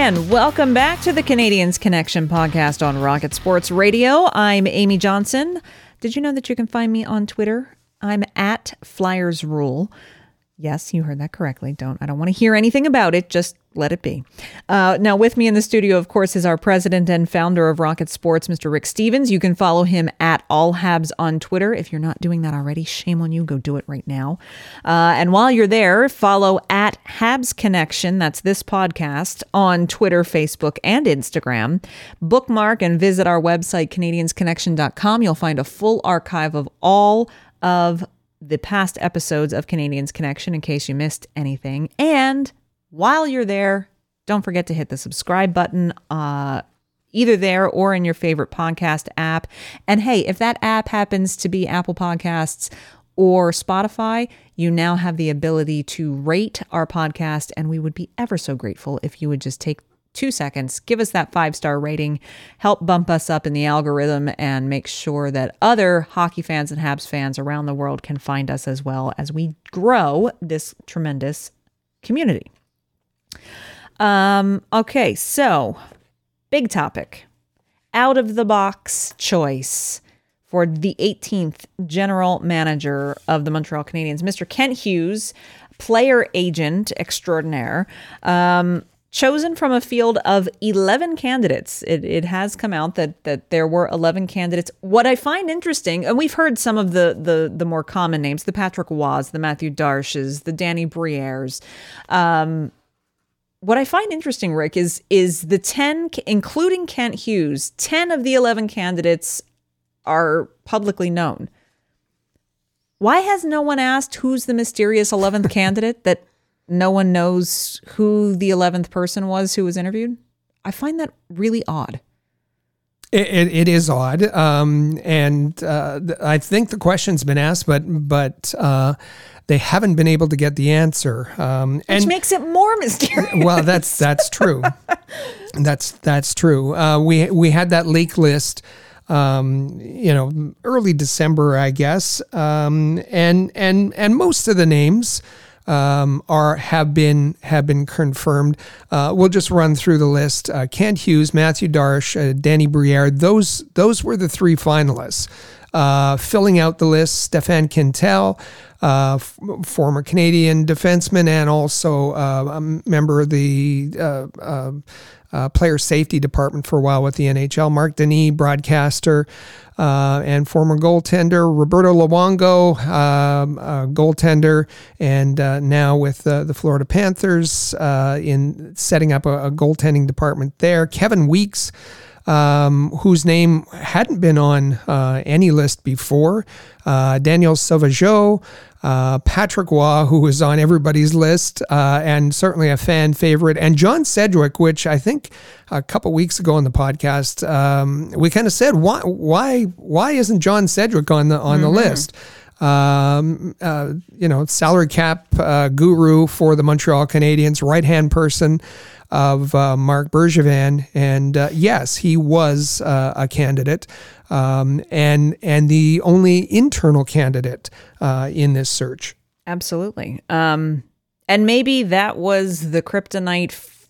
And welcome back to the Canadiens Connection podcast on Rocket Sports Radio. I'm Amy Johnson. Did you know that you can find me on Twitter? I'm at Flyers Rule. Yes, you heard that correctly. Don't I don't want to hear anything about it. Just let it be. Uh, now, with me in the studio, of course, is our president and founder of Rocket Sports, Mr. Rick Stevens. You can follow him at All Habs on Twitter. If you're not doing that already, shame on you. Go do it right now. Uh, and while you're there, follow at Habs Connection. That's this podcast on Twitter, Facebook, and Instagram. Bookmark and visit our website, CanadiensConnection.com. You'll find a full archive of all of the past episodes of Canadiens Connection in case you missed anything. And while you're there, don't forget to hit the subscribe button, uh, either there or in your favorite podcast app. And hey, if that app happens to be Apple Podcasts or Spotify, you now have the ability to rate our podcast. And we would be ever so grateful if you would just take two seconds, give us that five star rating, help bump us up in the algorithm, and make sure that other hockey fans and Habs fans around the world can find us as well as we grow this tremendous community. Um, okay, so big topic out of the box choice for the 18th general manager of the Montreal Canadiens, Mr. Kent Hughes, player agent extraordinaire. Um, chosen from a field of 11 candidates. It, it has come out that that there were 11 candidates. What I find interesting, and we've heard some of the the the more common names, the Patrick Roys, the Mathieu Darches, the Danny Brières. Um, what I find interesting, Rick, is is the 10, including Kent Hughes, 10 of the 11 candidates are publicly known. Why has no one asked who's the mysterious 11th candidate that no one knows who the 11th person was who was interviewed? I find that really odd. It, it, it is odd, um, and uh, I think the question's been asked, but but uh, they haven't been able to get the answer, um, Which and makes it more mysterious. well, that's that's true. that's that's true. Uh, we we had that leak list, um, you know, early December, I guess, um, and and and most of the names um, are have been have been confirmed. Uh, we'll just run through the list: uh, Kent Hughes, Mathieu Darche, uh, Danny Briere. Those those were the three finalists. Uh, filling out the list, Stéphane Quintal, uh, f- former Canadian defenseman and also uh, a member of the uh, player safety department for a while with the NHL. Marc Denis, broadcaster uh, and former goaltender. Roberto Luongo, um, goaltender, and uh, now with the Florida Panthers uh, in setting up a, a goaltending department there. Kevin Weeks um, whose name hadn't been on uh, any list before. Danièle Sauvageau, uh, Patrick Roy, who was on everybody's list uh, and certainly a fan favorite, and John Sedgwick, which I think a couple weeks ago on the podcast um, we kind of said why why why isn't John Sedgwick on the on the list? Um, uh, you know, salary cap uh, guru for the Montreal Canadiens, right hand person of uh, Marc Bergevin, and uh, yes, he was uh, a candidate, um, and and the only internal candidate uh, in this search. Absolutely. Um, and maybe that was the kryptonite f-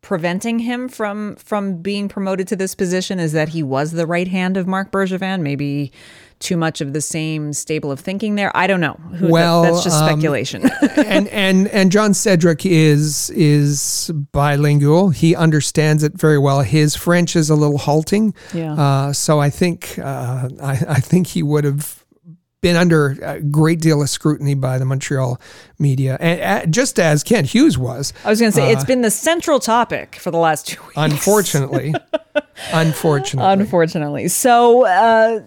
preventing him from from being promoted to this position is that he was the right hand of Marc Bergevin. Maybe too much of the same stable of thinking there. I don't know. Who, Well, that's just um, speculation. and and and John Sedgwick is is bilingual. He understands it very well. His French is a little halting. Yeah. Uh, so I think uh, I, I think he would have been under a great deal of scrutiny by the Montreal media, and, uh, just as Kent Hughes was. I was going to say uh, it's been the central topic for the last two weeks. Unfortunately, unfortunately, Unfortunately. So uh,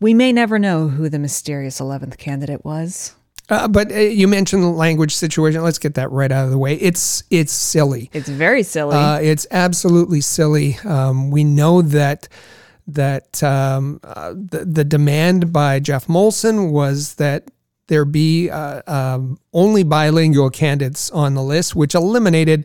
we may never know who the mysterious 11th candidate was. uh, but uh, you mentioned the language situation. Let's get that right out of the way. It's it's silly. It's very silly. Uh, it's absolutely silly. Um, we know that that um, uh, the, the demand by Geoff Molson was that there be uh, um, only bilingual candidates on the list, which eliminated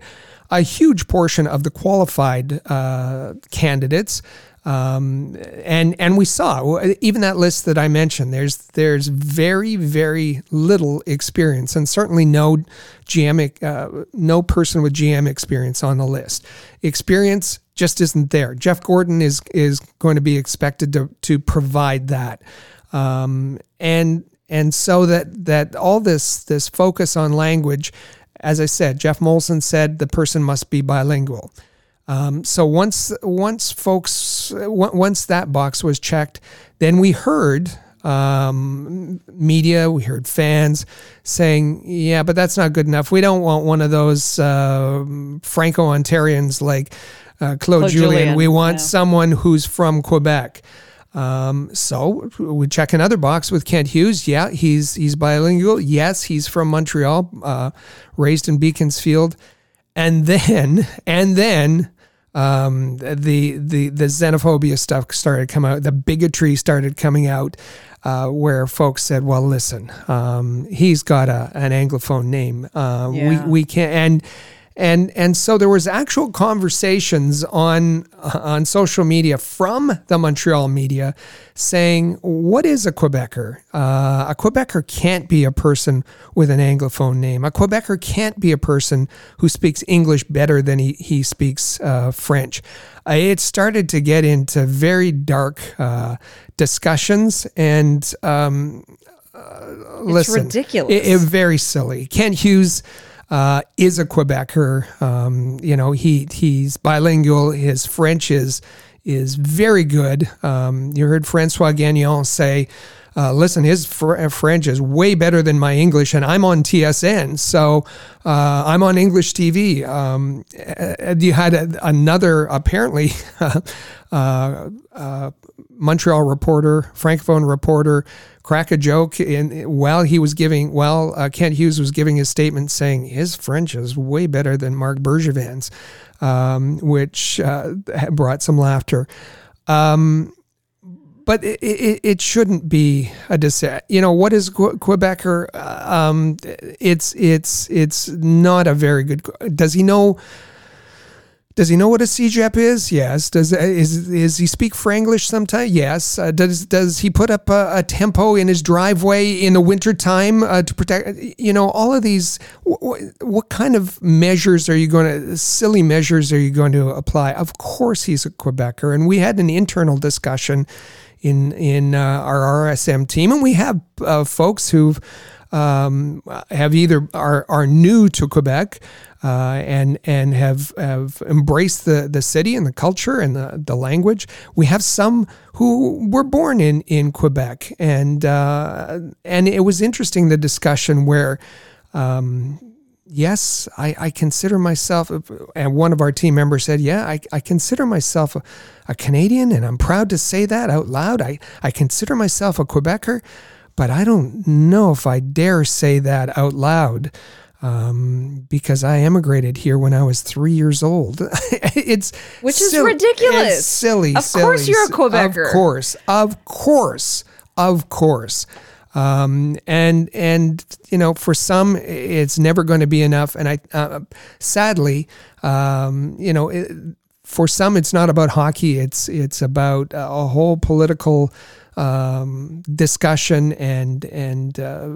a huge portion of the qualified uh, candidates. Um, and and we saw even that list that I mentioned. There's there's very very little experience, and certainly no GM uh, no person with GM experience on the list. Experience just isn't there. Jeff Gorton is is going to be expected to to provide that, um, and and so that that all this this focus on language, as I said, Geoff Molson said the person must be bilingual. Um, so once once folks on- once that box was checked, then we heard um, media, we heard fans saying, "Yeah, but that's not good enough. We don't want one of those uh, Franco Ontarians like uh, Claude, Claude Julien. Julien, We want yeah. someone who's from Quebec." Um, so we check another box with Kent Hughes. Yeah, he's he's bilingual. Yes, he's from Montreal, uh, raised in Beaconsfield, and then and then um, the the the xenophobia stuff started coming out. The bigotry started coming out, uh, where folks said, "Well, listen, um, he's got a an anglophone name. Uh, Yeah. We we can't." And and and so there was actual conversations on on social media from the Montreal media saying, "What is a Quebecer? Uh, a Quebecer can't be a person with an anglophone name. A Quebecer can't be a person who speaks English better than he he speaks uh, French." Uh, it started to get into very dark uh, discussions and. Um, uh, listen, ridiculous. It, it very silly. Kent Hughes uh, is a Quebecer. Um, you know, he he's bilingual. His French is is very good. Um, you heard Francois Gagnon say uh, listen, his fr- uh, French is way better than my English, and I'm on TSN, so uh, I'm on English TV. Um, you had a, another, apparently, uh, uh, Montreal reporter, francophone reporter, crack a joke in while he was giving while uh, Kent Hughes was giving his statement saying his French is way better than Marc Bergevin's, um, which uh, brought some laughter. Um, but it, it, it, shouldn't be a dissent. You know what is Quebecer? Um, it's it's it's not a very good. Does he know? Does he know what a CEGEP is? Yes. Does is is he speak Franglish sometimes? Yes. Uh, does does he put up a, a, tempo in his driveway in the wintertime uh, to protect? You know, all of these. What, kind of measures are you going to? Silly measures are you going to apply? Of course, he's a Quebecer, and we had an internal discussion in in uh, our RSM team, and we have uh, folks who um, have either are are new to Quebec. Uh, and and have have embraced the, the city and the culture and the, the language. We have some who were born in, in Quebec, and uh, and it was interesting the discussion where um, yes, I, I consider myself, and one of our team members said, yeah, I, I consider myself a, a Canadian, and I'm proud to say that out loud. I, I consider myself a Quebecer, but I don't know if I dare say that out loud. Um, because I emigrated here when I was three years old. it's which is ridiculous. It's silly. Of silly. course, you're a Quebecer. Of course, of course, of course. Um, and and you know, for some, it's never going to be enough. And I, uh, sadly, um, you know, it, for some, it's not about hockey. It's it's about a whole political um, discussion, and and uh,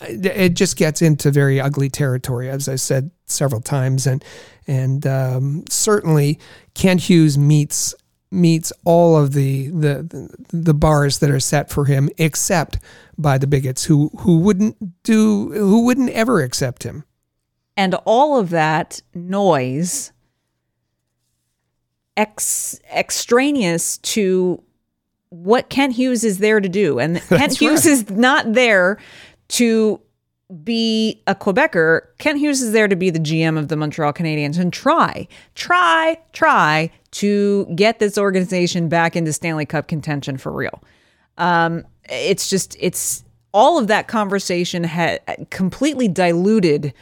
it just gets into very ugly territory, as I said several times. And and um, certainly, Kent Hughes meets meets all of the, the the bars that are set for him, except by the bigots who who wouldn't do who wouldn't ever accept him. And all of that noise, ex, extraneous to what Kent Hughes is there to do, and Kent Hughes is not there to be a Quebecer, Kent Hughes is there to be the GM of the Montreal Canadiens and try, try, try to get this organization back into Stanley Cup contention for real. Um, it's just, it's all of that conversation had completely diluted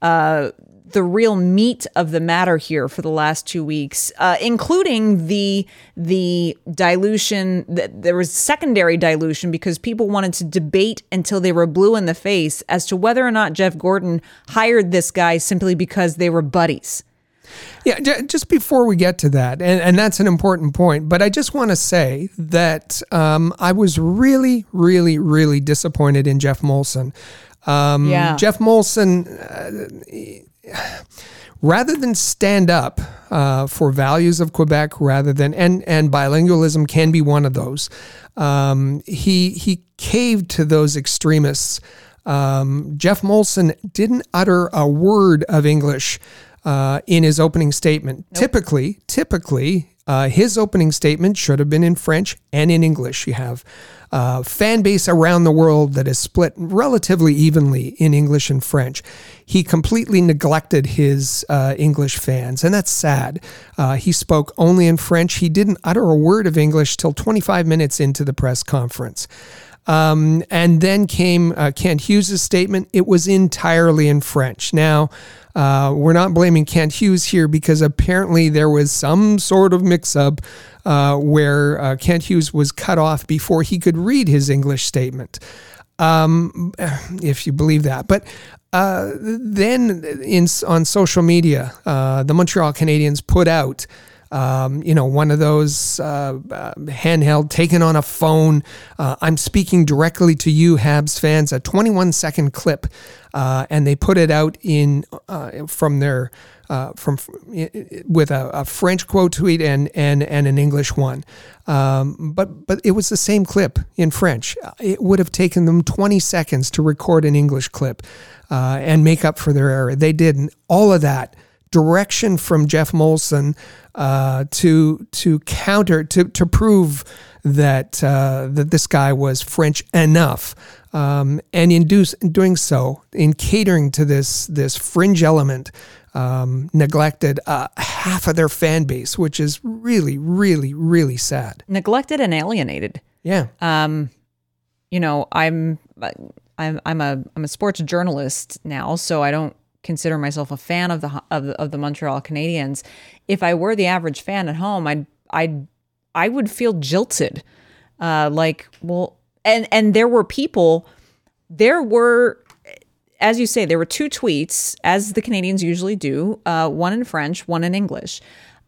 uh, the real meat of the matter here for the last two weeks, uh, including the the dilution. That there was secondary dilution because people wanted to debate until they were blue in the face as to whether or not Jeff Gorton hired this guy simply because they were buddies. Yeah, just before we get to that, and, and that's an important point, but I just want to say that um, I was really, really, really disappointed in Geoff Molson. Um, yeah. Geoff Molson, uh, rather than stand up uh, for values of Quebec, rather than and and bilingualism can be one of those. Um, he he caved to those extremists. Um, Geoff Molson didn't utter a word of English uh, in his opening statement. Nope. Typically, typically, uh, his opening statement should have been in French and in English. You have uh, fan base around the world that is split relatively evenly in English and French. He completely neglected his uh, English fans, and that's sad. Uh, he spoke only in French. He didn't utter a word of English till 25 minutes into the press conference. Um, and then came uh, Kent Hughes' statement. It was entirely in French. Now, uh, we're not blaming Kent Hughes here because apparently there was some sort of mix up uh, where uh, Kent Hughes was cut off before he could read his English statement. Um, if you believe that. But uh, then in, on social media, uh, the Montreal Canadiens put out um, you know, one of those uh, uh, handheld taken on a phone. Uh, I'm speaking directly to you, Habs fans, a 21 second clip, uh, and they put it out in uh, from their uh, from with a, a, French quote tweet and and and an English one. Um, but but it was the same clip in French. It would have taken them 20 seconds to record an English clip uh, and make up for their error. They did not all of that direction from Geoff Molson uh, to to counter to to prove that uh, that this guy was French enough. Um, and in, do, in doing so, in catering to this this fringe element, um, neglected uh, half of their fan base, which is really, really, really sad. Neglected and alienated. Yeah. Um, you know, I'm I'm I'm a I'm a sports journalist now, so I don't consider myself a fan of the of the, of the Montreal Canadiens. If I were the average fan at home, I'd I'd I would feel jilted. Uh, like, well, and and there were people, there were, as you say, there were two tweets, as the Canadiens usually do, uh, one in French, one in English.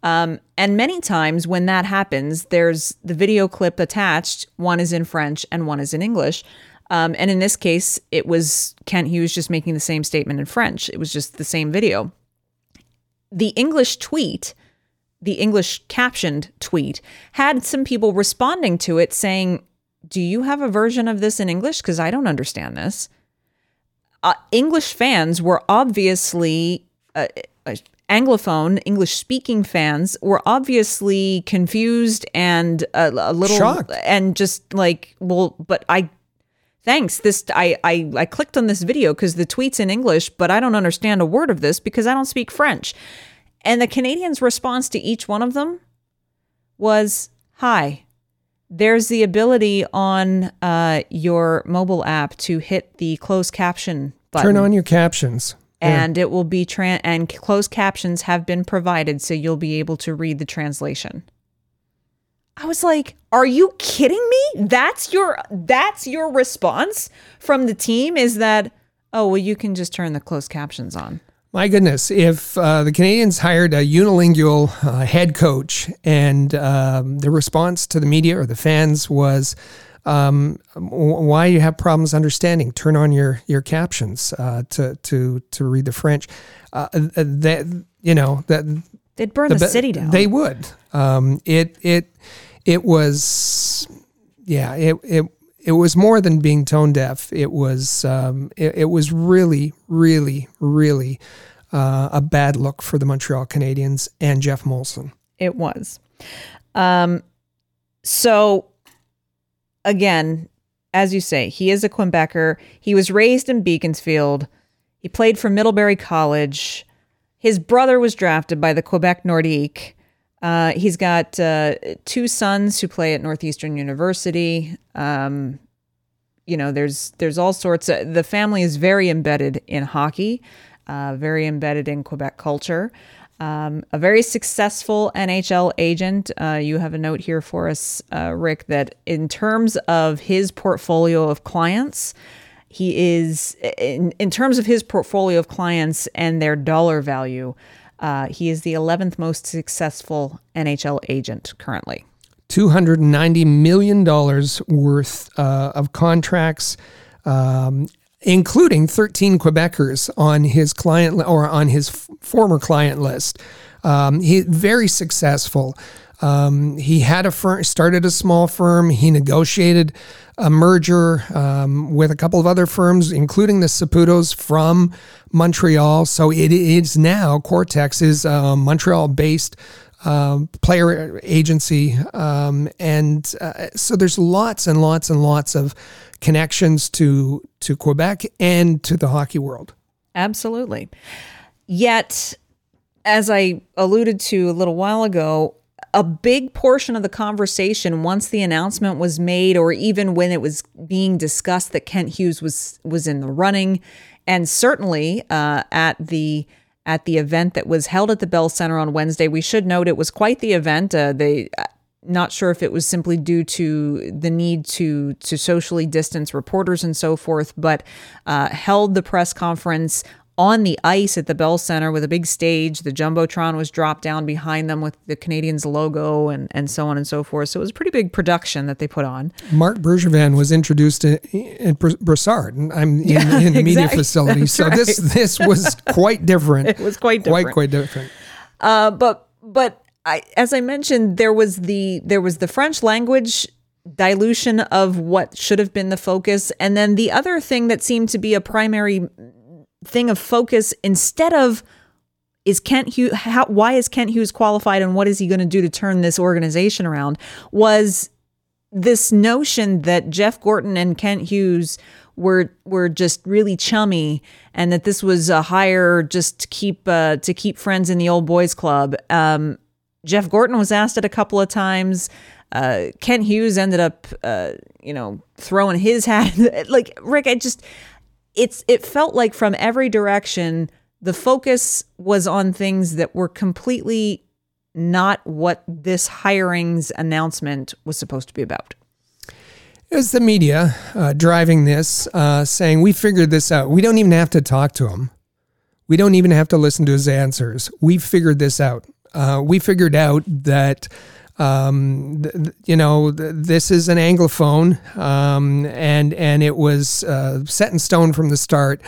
Um, and many times when that happens, there's the video clip attached. One is in French and one is in English. Um, and in this case, it was Kent Hughes just making the same statement in French. It was just the same video. The English tweet, the English captioned tweet, had some people responding to it saying, Do you have a version of this in English? Because I don't understand this. Uh, English fans were obviously. Uh, uh, Anglophone, English speaking fans were obviously confused and a, a little shocked and just like, well, but I thanks this i i, I clicked on this video because the tweet's in english but i don't understand a word of this because i don't speak french and the canadiens response to each one of them was hi there's the ability on uh, your mobile app to hit the closed caption button turn on your captions and yeah. it will be tran- and closed captions have been provided so you'll be able to read the translation I was like, "Are you kidding me? That's your that's your response from the team is that oh, well you can just turn the closed captions on." My goodness, if uh, the Canadiens hired a unilingual uh, head coach and um, the response to the media or the fans was, um, "Why you have problems understanding? Turn on your your captions uh, to to to read the French." Uh, that you know that they'd burn the, the city down. They would. Um, it it it was yeah it it it was more than being tone deaf. It was um, it, it, was really really really uh, a bad look for the Montreal Canadiens and Geoff Molson. It was. Um, so again, as you say, he is a Quebecer. He was raised in Beaconsfield. He played for Middlebury College. His brother was drafted by the Quebec Nordique. Uh, he's got uh, two sons who play at Northeastern University. Um, you know, there's there's all sorts of the family is very embedded in hockey, uh, very embedded in Quebec culture. Um, a very successful NHL agent. Uh, you have a note here for us, uh, Rick, that in terms of his portfolio of clients, he is in, in terms of his portfolio of clients and their dollar value. Uh, he is the 11th most successful NHL agent currently. $290 million worth uh, of contracts, um, including 13 Quebecers on his client or on his f- former client list. Um, he very successful. Um, he had a firm, started a small firm. He negotiated a merger um, with a couple of other firms, including the Saputos from Montreal. So it is now Quartexx is a Montreal-based uh, player agency, um, and uh, so there's lots and lots and lots of connections to to Quebec and to the hockey world. Absolutely. Yet, as I alluded to a little while ago, a big portion of the conversation once the announcement was made or even when it was being discussed that Kent Hughes was was in the running. And certainly uh, at the at the event that was held at the Bell Center on Wednesday we should note it was quite the event. Uh, they uh, not sure if it was simply due to the need to to socially distance reporters and so forth but uh, held the press conference on the ice at the Bell Center with a big stage. The jumbotron was dropped down behind them with the Canadiens logo and and so on and so forth. So it was a pretty big production that they put on. Marc Bergevin was introduced in, in Brossard. I'm in, yeah, in the media exactly. facility, That's so right. this this was quite different. it was quite different. Quite quite different. Uh, but but I, as I mentioned, there was the there was the French language dilution of what should have been the focus, and then the other thing that seemed to be a primary thing of focus instead of is Kent Hughes how, why is Kent Hughes qualified and what is he going to do to turn this organization around was this notion that Jeff Gorton and Kent Hughes were were just really chummy and that this was a hire just to keep uh, to keep friends in the old boys club. Um, Jeff Gorton was asked it a couple of times. Uh, Kent Hughes ended up, uh, you know, throwing his hat. like Rick, I just it's it felt like from every direction the focus was on things that were completely not what this hirings announcement was supposed to be about. It was the media uh, driving this, uh, saying, We figured this out. We don't even have to talk to him. We don't even have to listen to his answers. We figured this out. Uh, we figured out that um, th- you know, th- this is an anglophone, um, and and it was uh, set in stone from the start.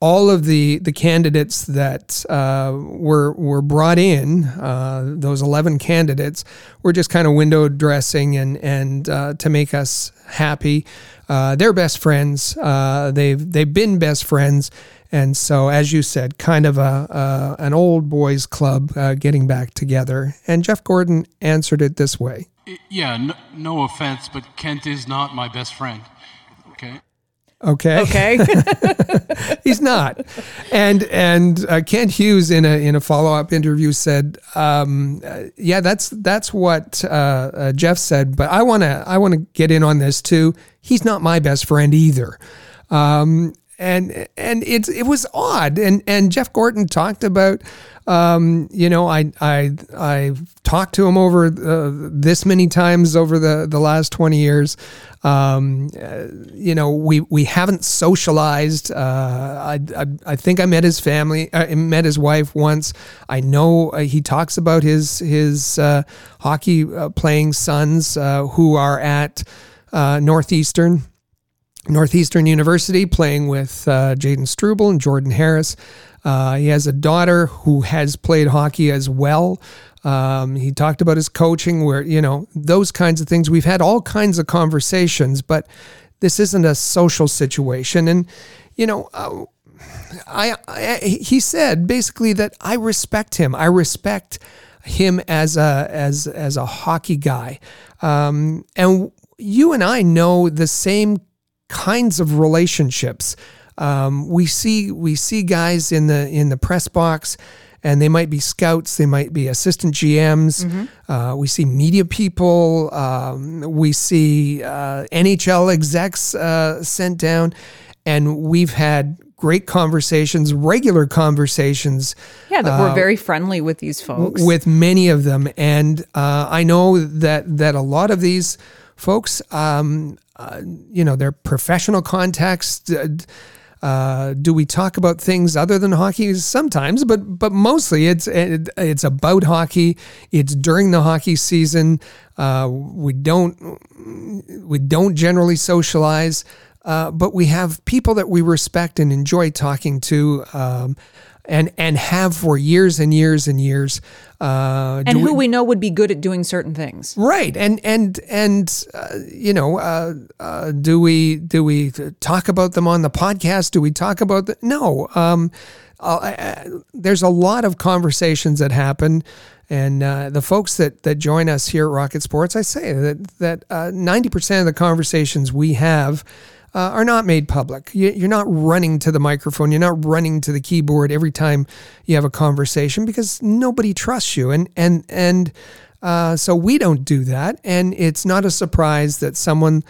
All of the the candidates that uh, were were brought in, uh, those eleven candidates, were just kind of window dressing and and uh, to make us happy. Uh, they're best friends. Uh, they've they've been best friends and so, as you said, kind of a, an old boys club uh, getting back together. And Jeff Gorton answered it this way. Yeah, no, no offense, but Kent is not my best friend. Okay. Okay. Okay. He's not. And and uh, Kent Hughes in a in a follow up interview said, um, uh, "Yeah, that's that's what uh, uh Jeff said, but I want to I want to get in on this too. He's not my best friend either." Um, and and it's it was odd. And and Jeff Gorton talked about um, you know I I I talked to him over uh, this many times over the the last 20 years. Um, uh, you know we we haven't socialized. Uh, I, I, I think I met his family I uh, met his wife once. I know uh, he talks about his his uh, hockey playing sons who are at Northeastern Northeastern University, playing with uh, Jayden Struble and Jordan Harris. Uh, he has a daughter who has played hockey as well. Um, he talked about his coaching, where, you know, those kinds of things. We've had all kinds of conversations, but this isn't a social situation. And, you know, uh, I, I, he said basically that I respect him. I respect him as a as as a hockey guy, um, and you and I know the same kinds of relationships. Um, we see we see guys in the in the press box, and they might be scouts, they might be assistant GMs. Mm-hmm. Uh, we see media people. Um, we see uh, NHL execs uh, sent down, and we've had great conversations, regular conversations. Yeah, that we're uh, very friendly with these folks. With many of them, and uh, I know that that a lot of these folks um, uh, you know, their professional context? Uh, do we talk about things other than hockey? Sometimes, but but mostly it's it, it's about hockey. It's during the hockey season. Uh, we don't we don't generally socialize, uh, but we have people that we respect and enjoy talking to. Um, and and have for years and years and years. Uh, and who we, we, know would be good at doing certain things, right? And and and uh, you know, uh, uh do we do we talk about them on the podcast? Do we talk about the, no? Um, there's a lot of conversations that happen. And uh, the folks that, that join us here at Rocket Sports, I say that that uh, ninety percent of the conversations we have uh, are not made public. You're not running to the microphone. You're not running to the keyboard every time you have a conversation because nobody trusts you. And and and uh, so we don't do that. And it's not a surprise that someone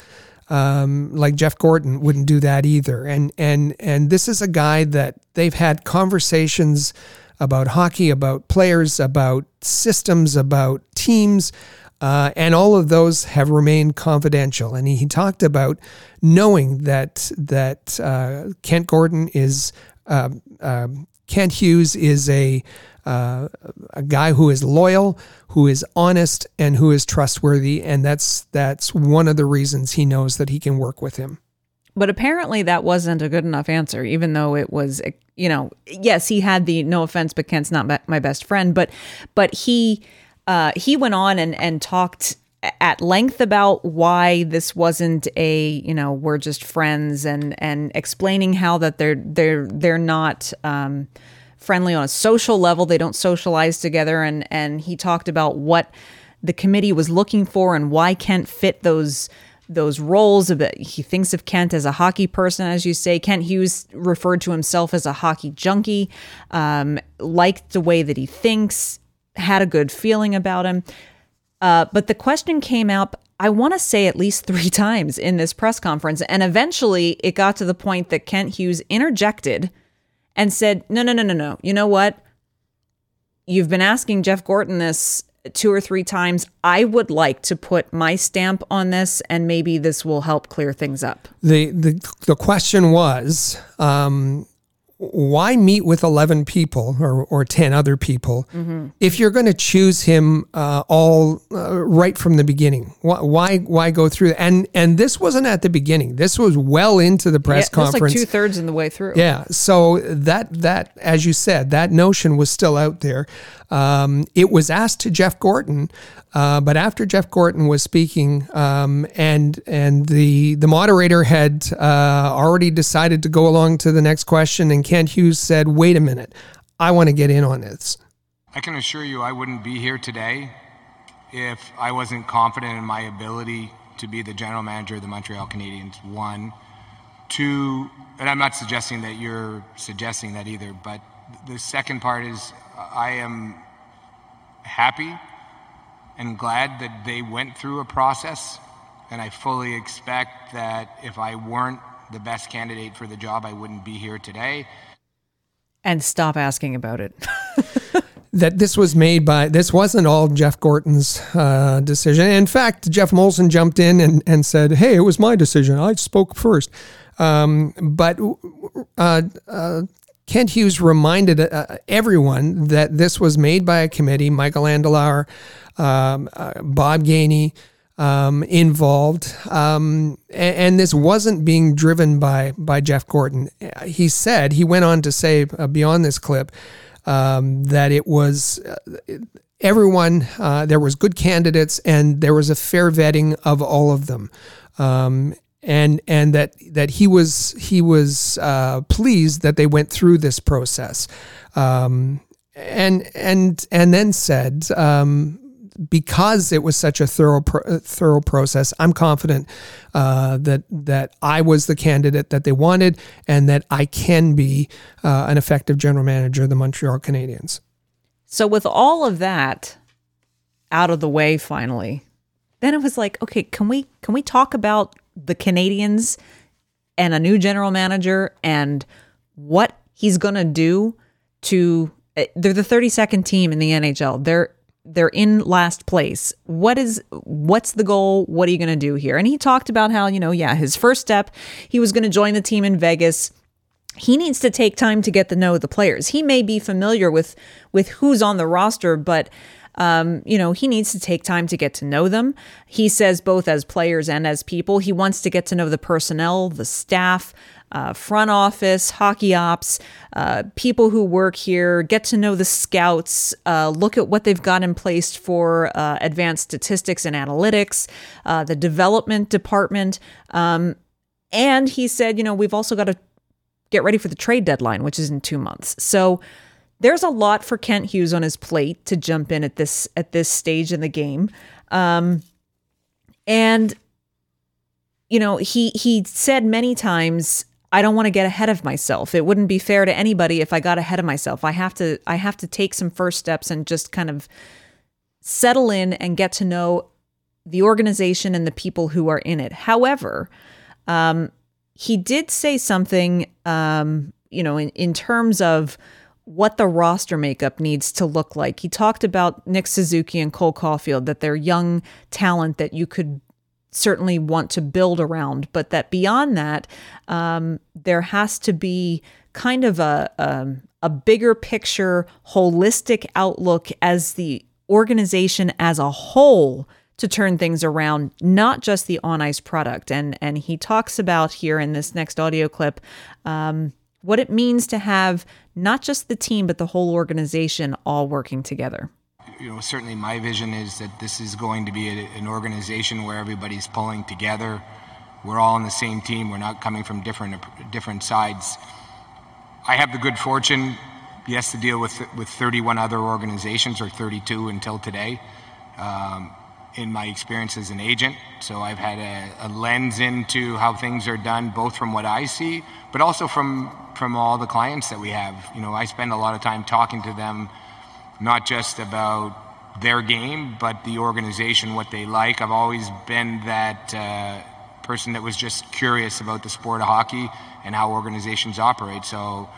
um, like Jeff Gorton wouldn't do that either. And and and this is a guy that they've had conversations about hockey, about players, about systems, about teams. Uh, and all of those have remained confidential. And he, he talked about knowing that that uh, Kent Gorton is uh, uh, Kent Hughes is a uh, a guy who is loyal, who is honest, and who is trustworthy, and that's that's one of the reasons he knows that he can work with him. But apparently, that wasn't a good enough answer, even though it was, you know, yes, he had the no offense, but Kent's not my best friend. But, but he, uh, he went on and and talked at length about why this wasn't a, you know, we're just friends, and and explaining how that they're they're they're not. Um, friendly on a social level they don't socialize together and and he talked about what the committee was looking for and why Kent fit those those roles of it. He thinks of Kent as a hockey person, as you say. Kent Hughes referred to himself as a hockey junkie, um, liked the way that he thinks, had a good feeling about him. Uh, but the question came up, I want to say at least three times in this press conference. And eventually it got to the point that Kent Hughes interjected and said, No, no, no, no, no. You know what? You've been asking Jeff Gorton this two or three times. I would like to put my stamp on this, and maybe this will help clear things up. The the the question was, um, why meet with 11 people or, or 10 other people mm-hmm. if you're going to choose him uh, all uh, right from the beginning? Why, why why go through and and this wasn't at the beginning. This was well into the press yeah, conference like two-thirds in the way through. Yeah so that that as you said that notion was still out there um, it was asked to Jeff Gorton, uh, but after Jeff Gorton was speaking, um, and and the the moderator had uh, already decided to go along to the next question, and Kent Hughes said, "Wait a minute, I want to get in on this." I can assure you, I wouldn't be here today if I wasn't confident in my ability to be the general manager of the Montreal Canadiens. One, two, and I'm not suggesting that you're suggesting that either, but the second part is I am happy and glad that they went through a process. And I fully expect that if I weren't the best candidate for the job, I wouldn't be here today. And stop asking about it. that this was made by this wasn't all Jeff Gorton's uh, decision. In fact, Geoff Molson jumped in and, and said, "Hey, it was my decision. I spoke first. Um, but uh, uh, Kent Hughes reminded uh, everyone that this was made by a committee, Michael Andlauer, um, uh, Bob Gainey um, involved, um, and, and, this wasn't being driven by by Jeff Gorton. He said he went on to say uh, beyond this clip um, that it was. Uh, everyone, uh, there was good candidates, and there was a fair vetting of all of them. Um, and and that that he was he was uh, pleased that they went through this process, um, and and and then said. Um, because it was such a thorough pro- thorough process, I'm confident uh, that that I was the candidate that they wanted, and that I can be uh, an effective general manager of the Montreal Canadiens. So, with all of that out of the way, finally, then it was like, okay, can we can we talk about the Canadiens and a new general manager and what he's going to do to eh, they're the 32nd team in the NHL. They're they're in last place. What is what's the goal? What are you going to do here? And he talked about how, you know, yeah, his first step, he was going to join the team in Vegas. He needs to take time to get to know the players. He may be familiar with with who's on the roster, but um, you know, he needs to take time to get to know them. He says both as players and as people. He wants to get to know the personnel, the staff, uh, front office, hockey ops, uh, people who work here, get to know the scouts, uh, look at what they've got in place for uh, advanced statistics and analytics, uh, the development department. Um, and he said, you know, we've also got to get ready for the trade deadline, which is in two months. So, there's a lot for Kent Hughes on his plate to jump in at this at this stage in the game. Um, and you know, he he said many times I don't want to get ahead of myself. It wouldn't be fair to anybody if I got ahead of myself. I have to I have to take some first steps and just kind of settle in and get to know the organization and the people who are in it. However, um, he did say something, um, you know, in, in terms of what the roster makeup needs to look like. He talked about Nick Suzuki and Cole Caufield, that they're young talent that you could certainly want to build around, but that beyond that, um, there has to be kind of a, a um, a bigger picture, holistic outlook as the organization as a whole to turn things around, not just the on ice product. And and he talks about here in this next audio clip um, what it means to have not just the team but the whole organization all working together. You know, certainly my vision is that this is going to be a, an organization where everybody's pulling together. We're all on the same team. We're not coming from different different sides. I have the good fortune, yes, to deal with with 31 other organizations or 32 until today. Um, in my experience as an agent, so I've had a, a, lens into how things are done, both from what I see, but also from from all the clients that we have. You know, I spend a lot of time talking to them, not just about their game, but the organization, what they like. I've always been that uh, person that was just curious about the sport of hockey and how organizations operate. So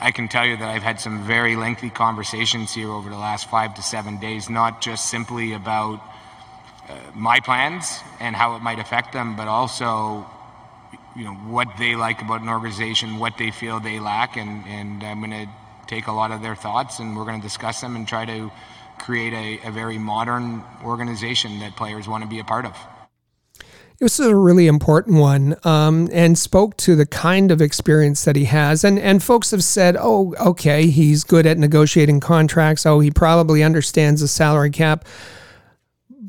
I can tell you that I've had some very lengthy conversations here over the last five to seven days, not just simply about my plans and how it might affect them, but also you know what they like about an organization, what they feel they lack, and, and I'm going to take a lot of their thoughts and we're going to discuss them and try to create a, a very modern organization that players want to be a part of. This is a really important one um, and spoke to the kind of experience that he has. And, and folks have said, oh, okay, he's good at negotiating contracts. Oh, he probably understands the salary cap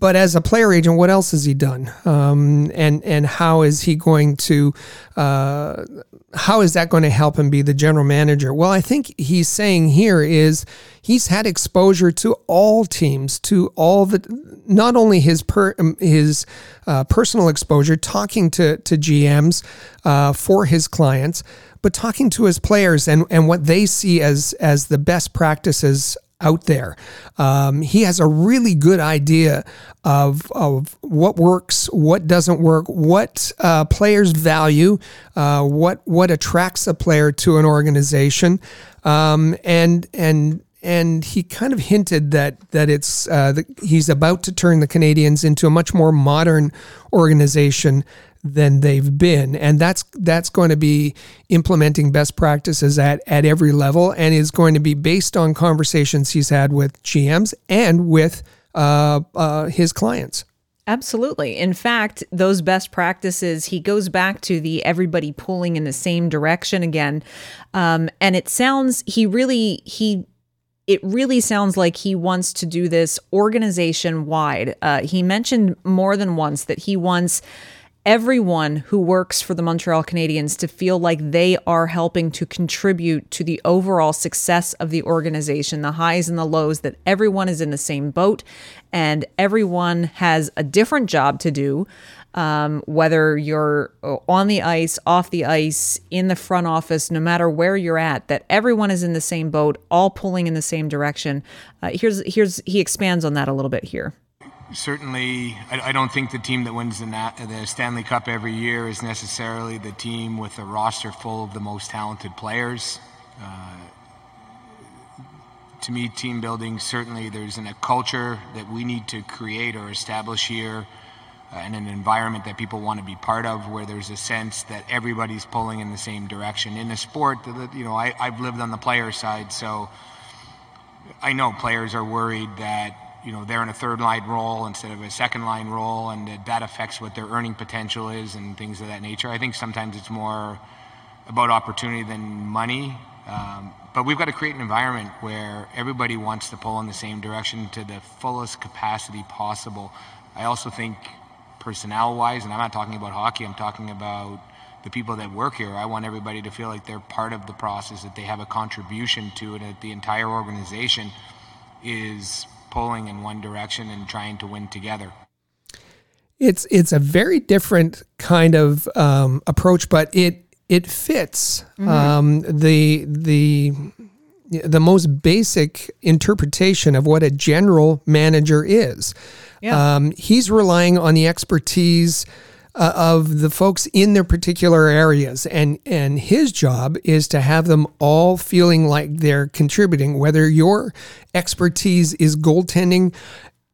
but as a player agent, what else has he done? Um, and and how is he going to? Uh, how is that going to help him be the general manager? Well, I think he's saying here is he's had exposure to all teams, to all the not only his per, um, his uh, personal exposure, talking to to GMs uh, for his clients, but talking to his players and and what they see as as the best practices out there. Um, he has a really good idea of, of what works, what doesn't work, what uh, players value, uh, what what attracts a player to an organization, um, and and and he kind of hinted that that it's uh, that he's about to turn the Canadiens into a much more modern organization than they've been and that's that's going to be implementing best practices at at every level and is going to be based on conversations he's had with GMs and with uh, uh, his clients Absolutely. In fact, those best practices, he goes back to the everybody pulling in the same direction again. Um, and it sounds, he really, he, it really sounds like he wants to do this organization wide. Uh, he mentioned more than once that he wants everyone who works for the Montreal Canadiens to feel like they are helping to contribute to the overall success of the organization, the highs and the lows, that everyone is in the same boat and everyone has a different job to do. Um, whether you're on the ice, off the ice, in the front office, no matter where you're at, that everyone is in the same boat, all pulling in the same direction. Uh, here's here's he expands on that a little bit here certainly, I, I, don't think the team that wins the, the, Stanley Cup every year is necessarily the team with a roster full of the most talented players. Uh, to me, team building certainly there's an, a culture that we need to create or establish here, uh, and an environment that people want to be part of, where there's a sense that everybody's pulling in the same direction. In a sport, that, you know, I, I've lived on the player side, so I know players are worried that you know they're in a third line role instead of a second line role, and that, that affects what their earning potential is and things of that nature. I think sometimes it's more about opportunity than money. Um, but we've got to create an environment where everybody wants to pull in the same direction to the fullest capacity possible. I also think personnel wise, and I'm not talking about hockey, I'm talking about the people that work here. I want everybody to feel like they're part of the process, that they have a contribution to it, that the entire organization is pulling in one direction and trying to win together. It's it's a very different kind of um, approach, but it it fits mm-hmm. um, the the the most basic interpretation of what a general manager is. Yeah. Um, he's relying on the expertise uh, of the folks in their particular areas. And and his job is to have them all feeling like they're contributing whether your expertise is goaltending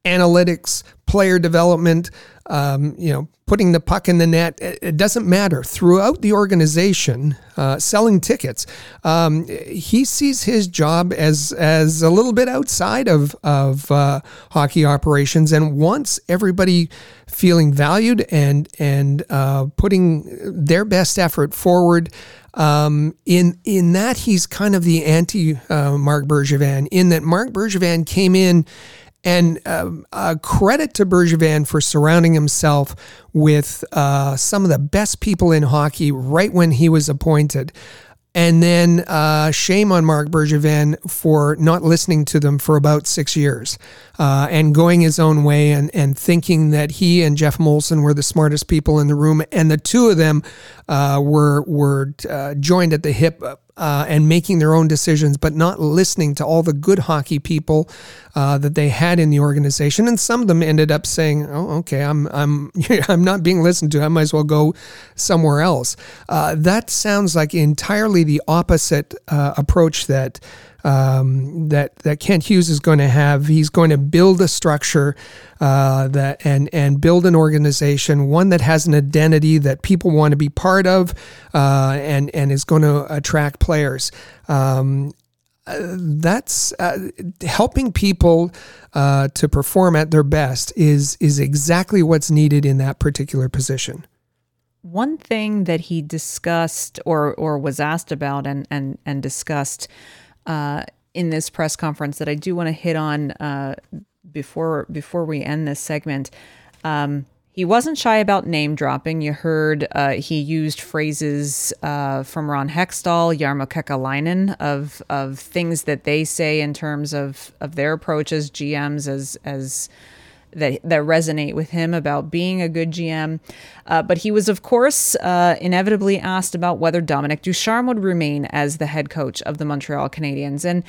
analytics, player development, um, you know, putting the puck in the net. It, it doesn't matter. Throughout the organization, uh, selling tickets, um, he sees his job as as a little bit outside of of uh, hockey operations, and wants everybody feeling valued and and uh, putting their best effort forward. Um, in in that he's kind of the anti uh, Marc Bergevin. In that Marc Bergevin came in and uh, credit to Bergevin for surrounding himself with uh, some of the best people in hockey right when he was appointed. And then uh, shame on Marc Bergevin for not listening to them for about six years uh, and going his own way and, and thinking that he and Geoff Molson were the smartest people in the room. And the two of them uh, were, were uh, joined at the hip uh, and making their own decisions, but not listening to all the good hockey people uh, that they had in the organization. And some of them ended up saying, "Oh, okay, I'm I'm I'm not being listened to. I might as well go somewhere else." Uh, that sounds like entirely the opposite uh, approach that um, that that Kent Hughes is going to have. He's going to build a structure uh, that and and build an organization, one that has an identity that people want to be part of, uh, and and is going to attract players. Um, uh, that's uh, helping people uh, to perform at their best is is exactly what's needed in that particular position. One thing that he discussed or or was asked about and and and discussed uh, in this press conference that I do want to hit on uh, before before we end this segment. Um, he wasn't shy about name dropping. You heard uh, he used phrases uh, from Ron Hextall, Jarmo Kekalainen of of things that they say in terms of of their approach as GMs as as that that resonate with him about being a good GM. Uh, but he was, of course, uh, inevitably asked about whether Dominic Ducharme would remain as the head coach of the Montreal Canadiens. And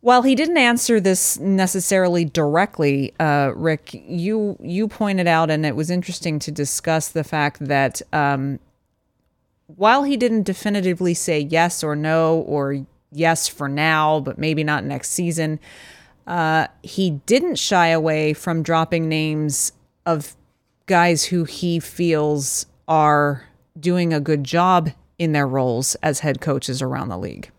while he didn't answer this necessarily directly, uh, Rick, you you pointed out, and it was interesting to discuss the fact that um, while he didn't definitively say yes or no or yes for now, but maybe not next season. Uh, he didn't shy away from dropping names of guys who he feels are doing a good job in their roles as head coaches around the league.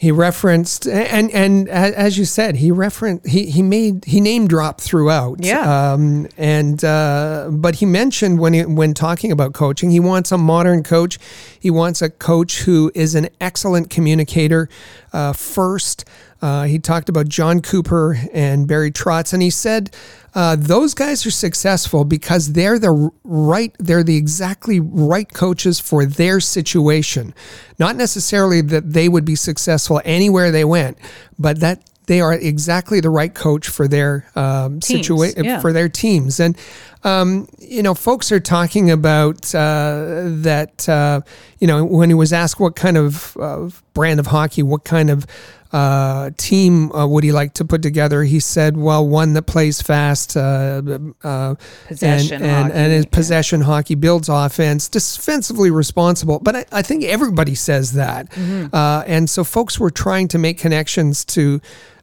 He referenced and and as you said, he referenced he he made he name dropped throughout. Yeah. Um, and uh, but he mentioned when he, when talking about coaching, he wants a modern coach. He wants a coach who is an excellent communicator. Uh, first, uh, he talked about Jon Cooper and Barry Trotz, and he said uh, those guys are successful because they're the right, they're the exactly right coaches for their situation. Not necessarily that they would be successful anywhere they went, but that they are exactly the right coach for their um, situation yeah. for their teams. And um, you know, folks are talking about uh, that. Uh, you know, when he was asked what kind of uh, brand of hockey, what kind of uh, team uh, would he like to put together? He said, well, one that plays fast, uh, uh possession and, and, and his possession hockey builds offense, defensively responsible. But I, I think everybody says that. Mm-hmm. Uh, and so folks were trying to make connections to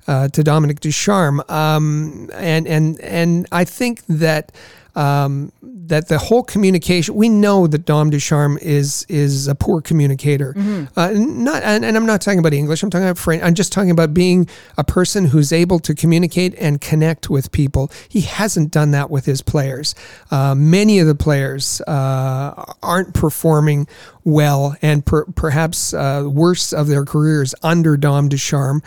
uh, to Dominic Ducharme. Um, and, and, and I think that um, that the whole communication we know that Dom Ducharme is is a poor communicator. Mm-hmm. Uh, not and, and, I'm not talking about English. I'm talking about French. I'm just talking about being a person who's able to communicate and connect with people. He hasn't done that with his players. Uh, many of the players uh, aren't performing well and per, perhaps uh, worst of their careers under Dom Ducharme.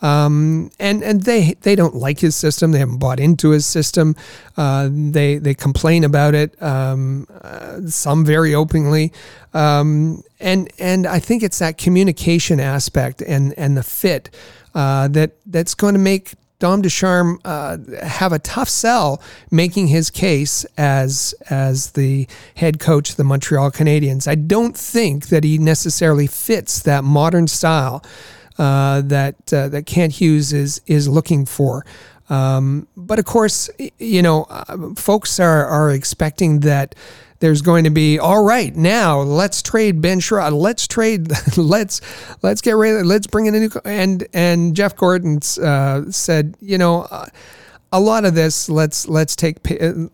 Um, and and they they don't like his system. They haven't bought into his system. Uh, they they complain about it. Um, uh, some very openly. Um, and and I think it's that communication aspect and and the fit uh, that that's going to make Dom Ducharme uh, have a tough sell making his case as as the head coach of the Montreal Canadiens. I don't think that he necessarily fits that modern style uh, that uh, that Kent Hughes is is looking for. Um, but of course, you know, uh, folks are are expecting that there's going to be all right now. Let's trade Ben Chiarot. Let's trade. let's let's get ready. Let's bring in a new. And and Jeff Gorton uh, said, you know. Uh, a lot of this, let's let's take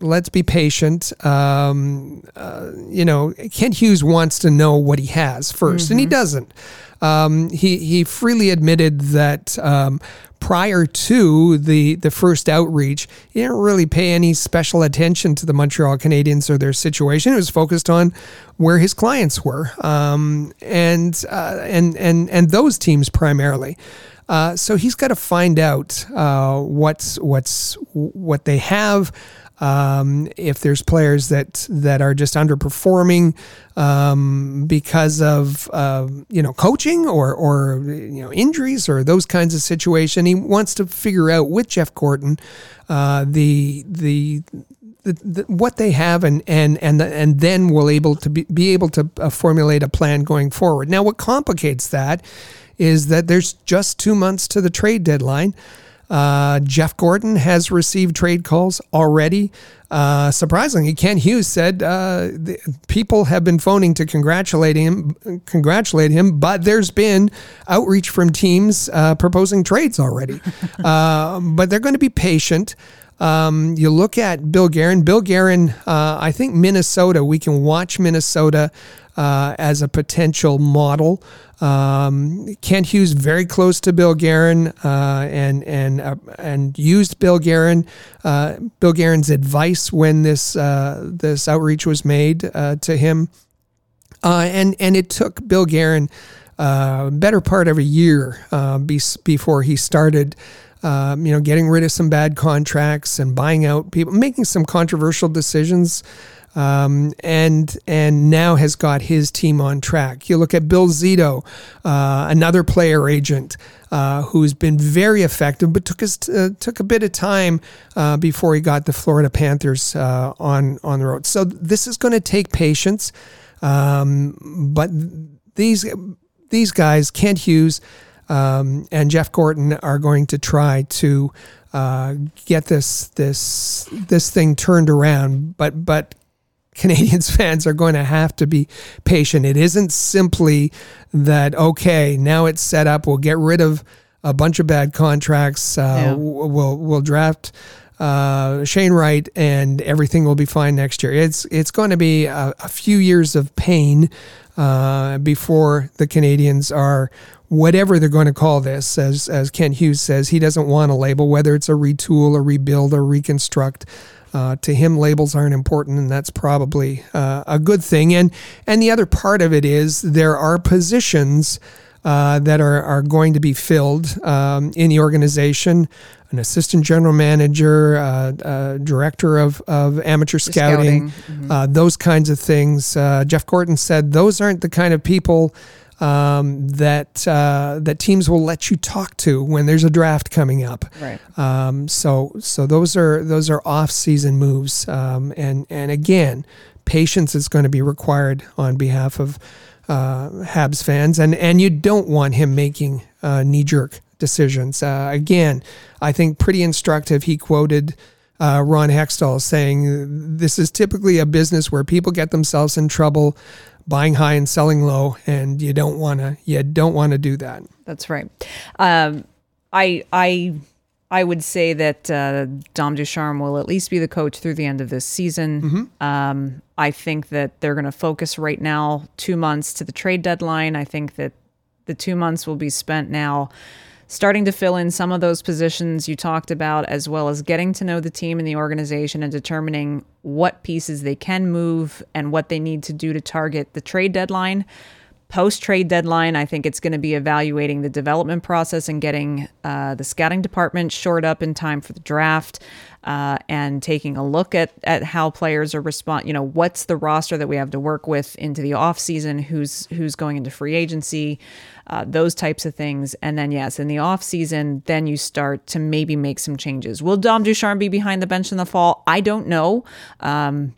let's be patient. Um, uh, you know, Kent Hughes wants to know what he has 1st mm-hmm. and he mm-hmm. doesn't. Um, he he freely admitted that um, prior to the the first outreach, he didn't really pay any special attention to the Montreal Canadiens or their situation. It was focused on where his clients were, um, and uh, and and and those teams primarily. Uh, so he's got to find out uh, what's what's what they have. Um, if there's players that that are just underperforming um, because of uh, you know coaching or or you know injuries or those kinds of situation, he wants to figure out with Jeff Gorton uh, the the the, the, what they have and and and the, and then we'll able to be, be able to uh, formulate a plan going forward. Now, what complicates that is that there's just two months to the trade deadline. Uh, Jeff Gorton has received trade calls already. Uh, surprisingly, Kent Hughes said uh, people have been phoning to congratulate him, congratulate him, but there's been outreach from teams uh, proposing trades already. Uh, but they're going to be patient. Um, you look at Bill Guerin. Bill Guerin, uh, I think Minnesota. We can watch Minnesota uh, as a potential model. Um, Kent Hughes very close to Bill Guerin uh, and and uh, and used Bill Guerin uh, Bill Guerin's advice when this uh, this outreach was made uh, to him, and and it took Bill Guerin better part of a year be, before he started. Um, you know, getting rid of some bad contracts and buying out people, making some controversial decisions um, and and now has got his team on track. You look at Bill Zito, uh, another player agent. Uh, who's been very effective, but took us uh, took a bit of time uh, before he got the Florida Panthers uh, on on the road. So this is going to take patience, um, but these these guys, Kent Hughes um, and Jeff Gorton, are going to try to uh, get this this this thing turned around. But but Canadiens fans are going to have to be patient. It isn't simply that, okay, now it's set up, we'll get rid of a bunch of bad contracts, uh, yeah. we'll, we'll draft uh, Shane Wright, and everything will be fine next year. It's, it's going to be a, a few years of pain uh, before the Canadiens are whatever they're going to call this, as as Kent Hughes says, he doesn't want a label, whether it's a retool, a rebuild, or reconstruct. Uh, to him, labels aren't important, and that's probably uh, a good thing. And and the other part of it is there are positions uh, that are are going to be filled um, in the organization. An assistant general manager, uh, uh, director of, of amateur scouting, scouting. Mm-hmm. Uh, those kinds of things. Jeff Gorton said those aren't the kind of people um, that uh, that teams will let you talk to when there's a draft coming up. Right. Um, so so those are those are off season moves, um, and and again, patience is going to be required on behalf of uh, Habs fans, and and you don't want him making uh, knee jerk decisions. Uh, again, I think pretty instructive. He quoted. Uh, Ron Hextall saying this is typically a business where people get themselves in trouble buying high and selling low, and you don't want to you don't want to do that. That's right. Um, I I I would say that uh, Dom Ducharme will at least be the coach through the end of this season. Mm-hmm. Um, I think that they're going to focus right now two months to the trade deadline. I think that the two months will be spent now starting to fill in some of those positions you talked about, as well as getting to know the team and the organization and determining what pieces they can move and what they need to do to target the trade deadline. Post trade deadline, I think it's going to be evaluating the development process and getting uh, the scouting department shored up in time for the draft. Uh, and taking a look at at how players are respond. You know, what's the roster that we have to work with into the off season? Who's who's going into free agency? uh, those types of things. And then, yes, in the off season, then you start to maybe make some changes. Will Dom Ducharme be behind the bench in the fall? I don't know. Um,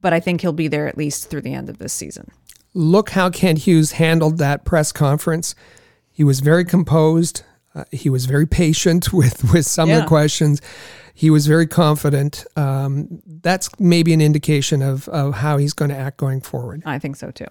but I think he'll be there at least through the end of this season. Look how Kent Hughes handled that press conference. He was very composed. Uh, he was very patient with with some yeah. of the questions he was very confident. Um, that's maybe an indication of, of how he's going to act going forward. I think so too.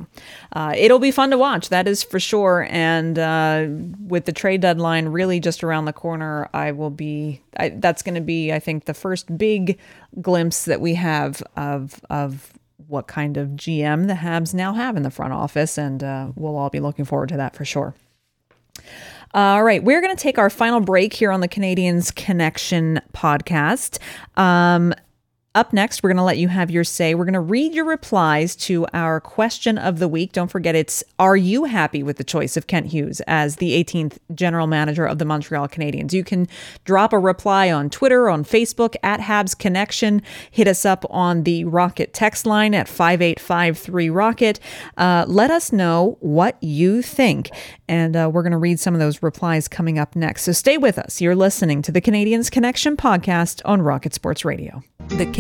Uh, it'll be fun to watch, that is for sure. And uh, with the trade deadline really just around the corner, I will be. I, that's going to be, I think, the first big glimpse that we have of of what kind of GM the Habs now have in the front office, and uh, we'll all be looking forward to that for sure. All right, we're going to take our final break here on the Canadiens Connection podcast. Um, up next, we're going to let you have your say. We're going to read your replies to our question of the week. Don't forget, it's Are you happy with the choice of Kent Hughes as the 18th general manager of the Montreal Canadiens? You can drop a reply on Twitter, on Facebook, at Habs Connection. Hit us up on the Rocket text line at 5853 Rocket. Uh, let us know what you think. And uh, we're going to read some of those replies coming up next. So stay with us. You're listening to the Canadiens Connection podcast on Rocket Sports Radio. The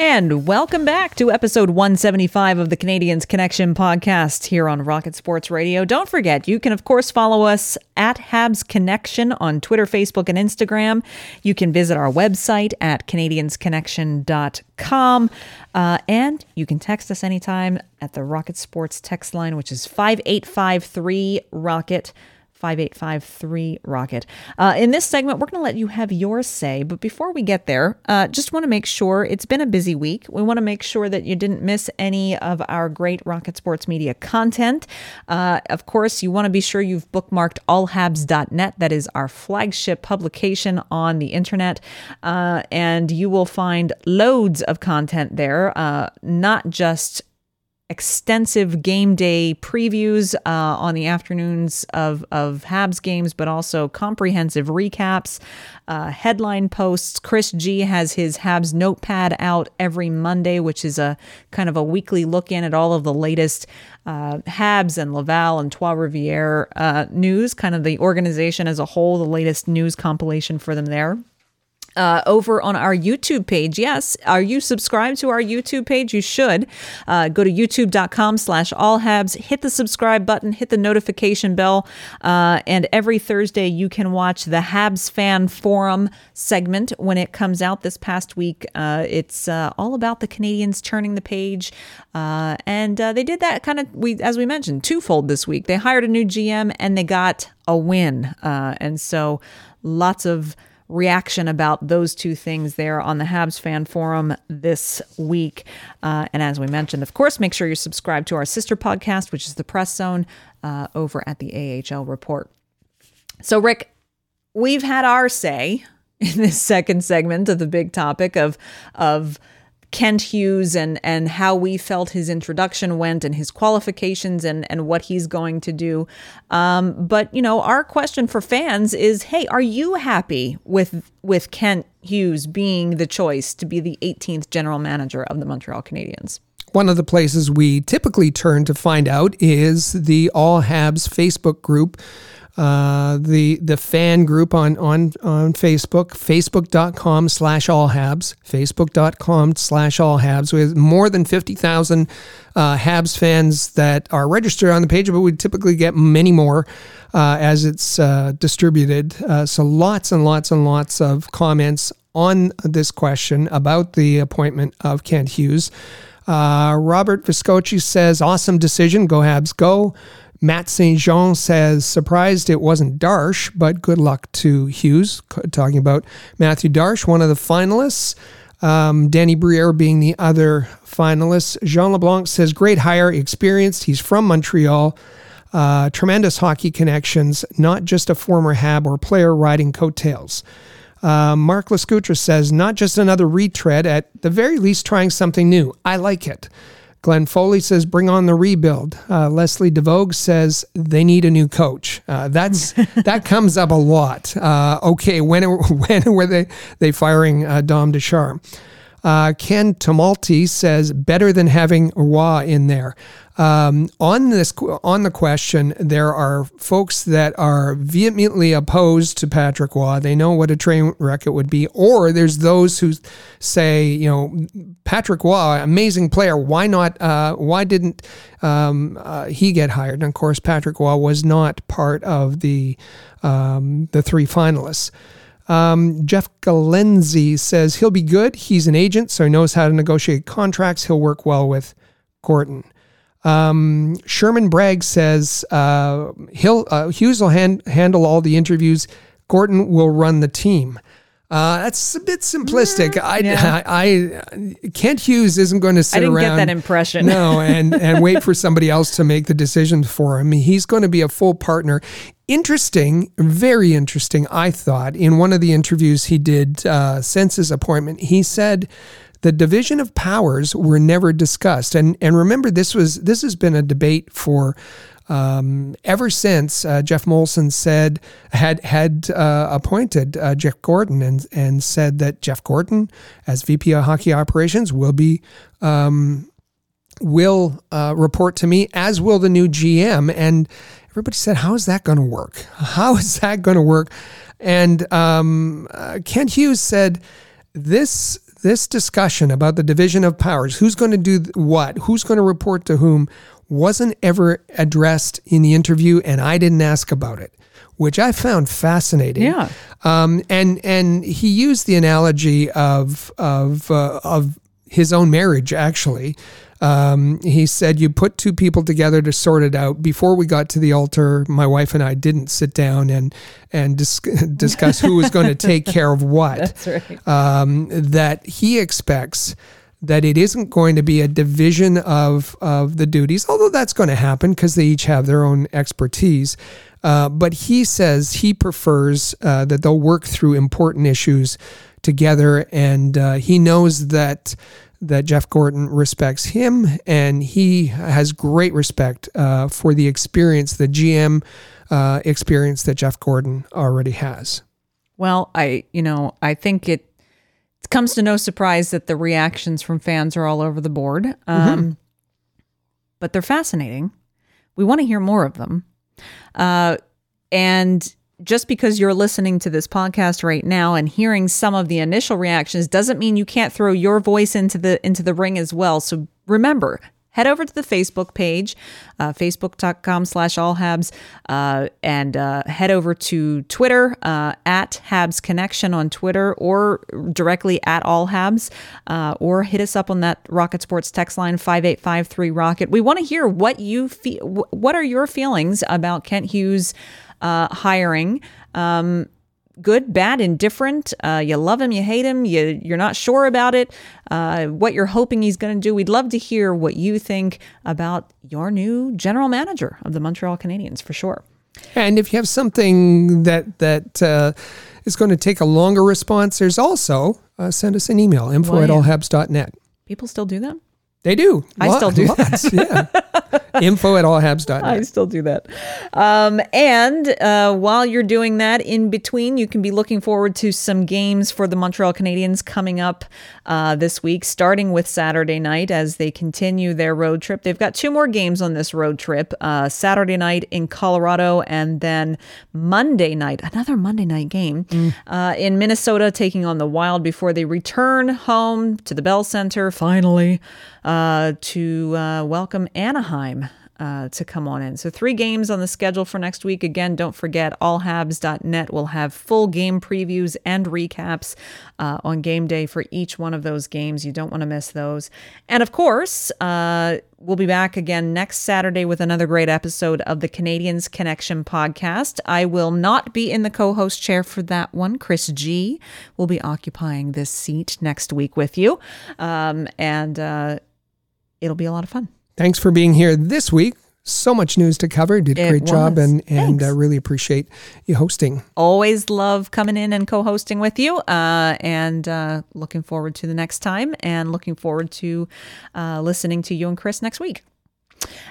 And welcome back to episode 175 of the Canadiens Connection podcast here on Rocket Sports Radio. Don't forget, you can, of course, follow us at Habs Connection on Twitter, Facebook, and Instagram. You can visit our website at CanadiensConnection.com. Uh, and you can text us anytime at the Rocket Sports text line, which is 5853 Rocket. 5853 Rocket. Uh, in this segment, we're going to let you have your say. But before we get there, uh, just want to make sure it's been a busy week. We want to make sure that you didn't miss any of our great Rocket Sports Media content. Uh, of course, you want to be sure you've bookmarked allhabs.net. That is our flagship publication on the internet. Uh, and you will find loads of content there, uh, not just extensive game day previews uh, on the afternoons of, of Habs games, but also comprehensive recaps, uh, headline posts. Chris G has his Habs notepad out every Monday, which is a kind of a weekly look in at all of the latest uh, Habs and Laval and Trois Rivières uh, news, kind of the organization as a whole, the latest news compilation for them there. Uh, over on our YouTube page. Yes, are you subscribed to our YouTube page? You should. Uh, go to youtube.com slash allhabs, hit the subscribe button, hit the notification bell, uh, and every Thursday you can watch the Habs Fan Forum segment when it comes out this past week. Uh, it's uh, all about the Canadiens turning the page, uh, and they did that kind of, we as we mentioned, twofold this week. They hired a new GM and they got a win. and so lots of reaction about those two things there on the Habs fan forum this week. Uh, and as we mentioned, of course, make sure you're subscribed to our sister podcast, which is the Press Zone uh, over at the AHL Report. So, Rick, we've had our say in this second segment of the big topic of of Kent Hughes and and how we felt his introduction went and his qualifications and and what he's going to do. Um, but you know, our question for fans is, hey, are you happy with with Kent Hughes being the choice to be the 18th general manager of the Montreal Canadiens? One of the places we typically turn to find out is the All Habs Facebook group uh, the the fan group on on on Facebook, facebook.com slash all habs, facebook.com slash all habs. We have more than 50,000 uh, Habs fans that are registered on the page, but we typically get many more uh, as it's uh, distributed. Uh, so lots and lots and lots of comments on this question about the appointment of Kent Hughes. Uh, Robert Viscochi says, awesome decision. Go Habs, go. Matt St. Jean says, surprised it wasn't Darche, but good luck to Hughes. Talking about Mathieu Darche, one of the finalists. Um, Danny Briere being the other finalist. Jean LeBlanc says, great hire, experienced. He's from Montreal. Uh, tremendous hockey connections, not just a former Hab or player riding coattails. Uh, Mark Lascutra says, not just another retread, at the very least trying something new. I like it. Glenn Foley says, "Bring on the rebuild." Uh, Leslie DeVogue says they need a new coach. Uh, that's that comes up a lot. Uh, okay, when when were they they firing uh, Dom Ducharme? Uh, Ken Tomalti says better than having Roy in there. Um, on this, on the question, there are folks that are vehemently opposed to Patrick Roy. They know what a train wreck it would be, or there's those who say, you know, Patrick Roy, amazing player. Why not? Uh, why didn't um, uh, he get hired? And of course, Patrick Roy was not part of the um, the three finalists. Um, Jeff Galenzi says he'll be good. He's an agent, so he knows how to negotiate contracts. He'll work well with Gorton. Um, Sherman Bragg says uh, he'll uh, Hughes will hand, handle all the interviews. Gorton will run the team. Uh, that's a bit simplistic. Mm, I, yeah. I, I, Kent Hughes isn't going to sit I didn't around. get that impression. no, and and wait for somebody else to make the decisions for him. He's going to be a full partner. Interesting, very interesting. I thought in one of the interviews he did uh, since his appointment, he said the division of powers were never discussed. And and remember, this was this has been a debate for um, ever since uh, Geoff Molson said had had uh, appointed uh, Jeff Gorton and and said that Jeff Gorton as VP of Hockey Operations will be. Um, will uh, report to me, as will the new GM. And everybody said, How is that going to work? How is that going to work? And um, uh, Kent Hughes said, This this discussion about the division of powers, who's going to do what, who's going to report to whom, wasn't ever addressed in the interview, and I didn't ask about it, which I found fascinating. Yeah. Um, and and he used the analogy of of uh, of his own marriage, actually. Um, he said, You put two people together to sort it out. Before we got to the altar, my wife and I didn't sit down and, and dis- discuss who was going to take care of what. That's right. Um, that he expects that it isn't going to be a division of, of the duties, although that's going to happen because they each have their own expertise. Uh, but he says he prefers uh, that they'll work through important issues together, and uh, he knows that that Jeff Gorton respects him, and he has great respect uh, for the experience, the GM uh, experience that Jeff Gorton already has. Well, I you know I think it, it comes to no surprise that the reactions from fans are all over the board, um, mm-hmm. but they're fascinating. We want to hear more of them, uh, and just because you're listening to this podcast right now and hearing some of the initial reactions doesn't mean you can't throw your voice into the into the ring as well. So remember, head over to the Facebook page, uh, facebook.com slash allhabs, uh, and uh, head over to Twitter uh, at Habs Connection on Twitter or directly at allhabs, uh, or hit us up on that Rocket Sports text line 5853 Rocket. We want to hear what you feel. What are your feelings about Kent Hughes? uh, hiring. Um, good, bad, indifferent. Uh, you love him, you hate him, you, you're not sure about it, uh, what you're hoping he's going to do. We'd love to hear what you think about your new general manager of the Montreal Canadiens for sure. And if you have something that that uh, is going to take a longer response, there's also uh, send us an email info Well, at yeah. allhabs.net. People still do that? They do. I still do Lots, yeah. info at allhabs.net. I still do that. Um, and uh, while you're doing that, in between, you can be looking forward to some games for the Montreal Canadiens coming up uh, this week, starting with Saturday night as they continue their road trip. They've got two more games on this road trip uh, Saturday night in Colorado, and then Monday night, another Monday night game uh, in Minnesota, taking on the Wild before they return home to the Bell Center finally uh, to uh, welcome Anaheim uh, to come on in. So, three games on the schedule for next week. Again, don't forget, allhabs.net will have full game previews and recaps uh, on game day for each one of those games. You don't want to miss those. And of course, uh, we'll be back again next Saturday with another great episode of the Canadiens Connection podcast. I will not be in the co host chair for that one. Chris G will be occupying this seat next week with you. Um, and uh, it'll be a lot of fun. Thanks for being here this week. So much news to cover. Did a great job and and uh, really appreciate you hosting. always love coming in and co-hosting with you uh, and uh, looking forward to the next time and looking forward to uh, listening to you and chris next week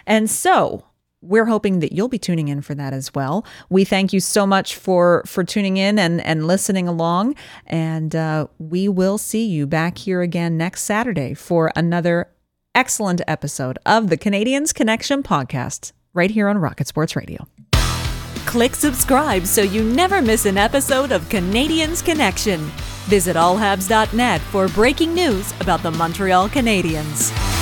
and so we're hoping that you'll be tuning in for that as well. We thank you so much for for tuning in and and listening along, and uh, we will see you back here again next Saturday for another excellent episode of the Canadiens Connection podcast, right here on Rocket Sports Radio. Click subscribe so you never miss an episode of Canadiens Connection. Visit allhabs.net for breaking news about the Montreal Canadiens.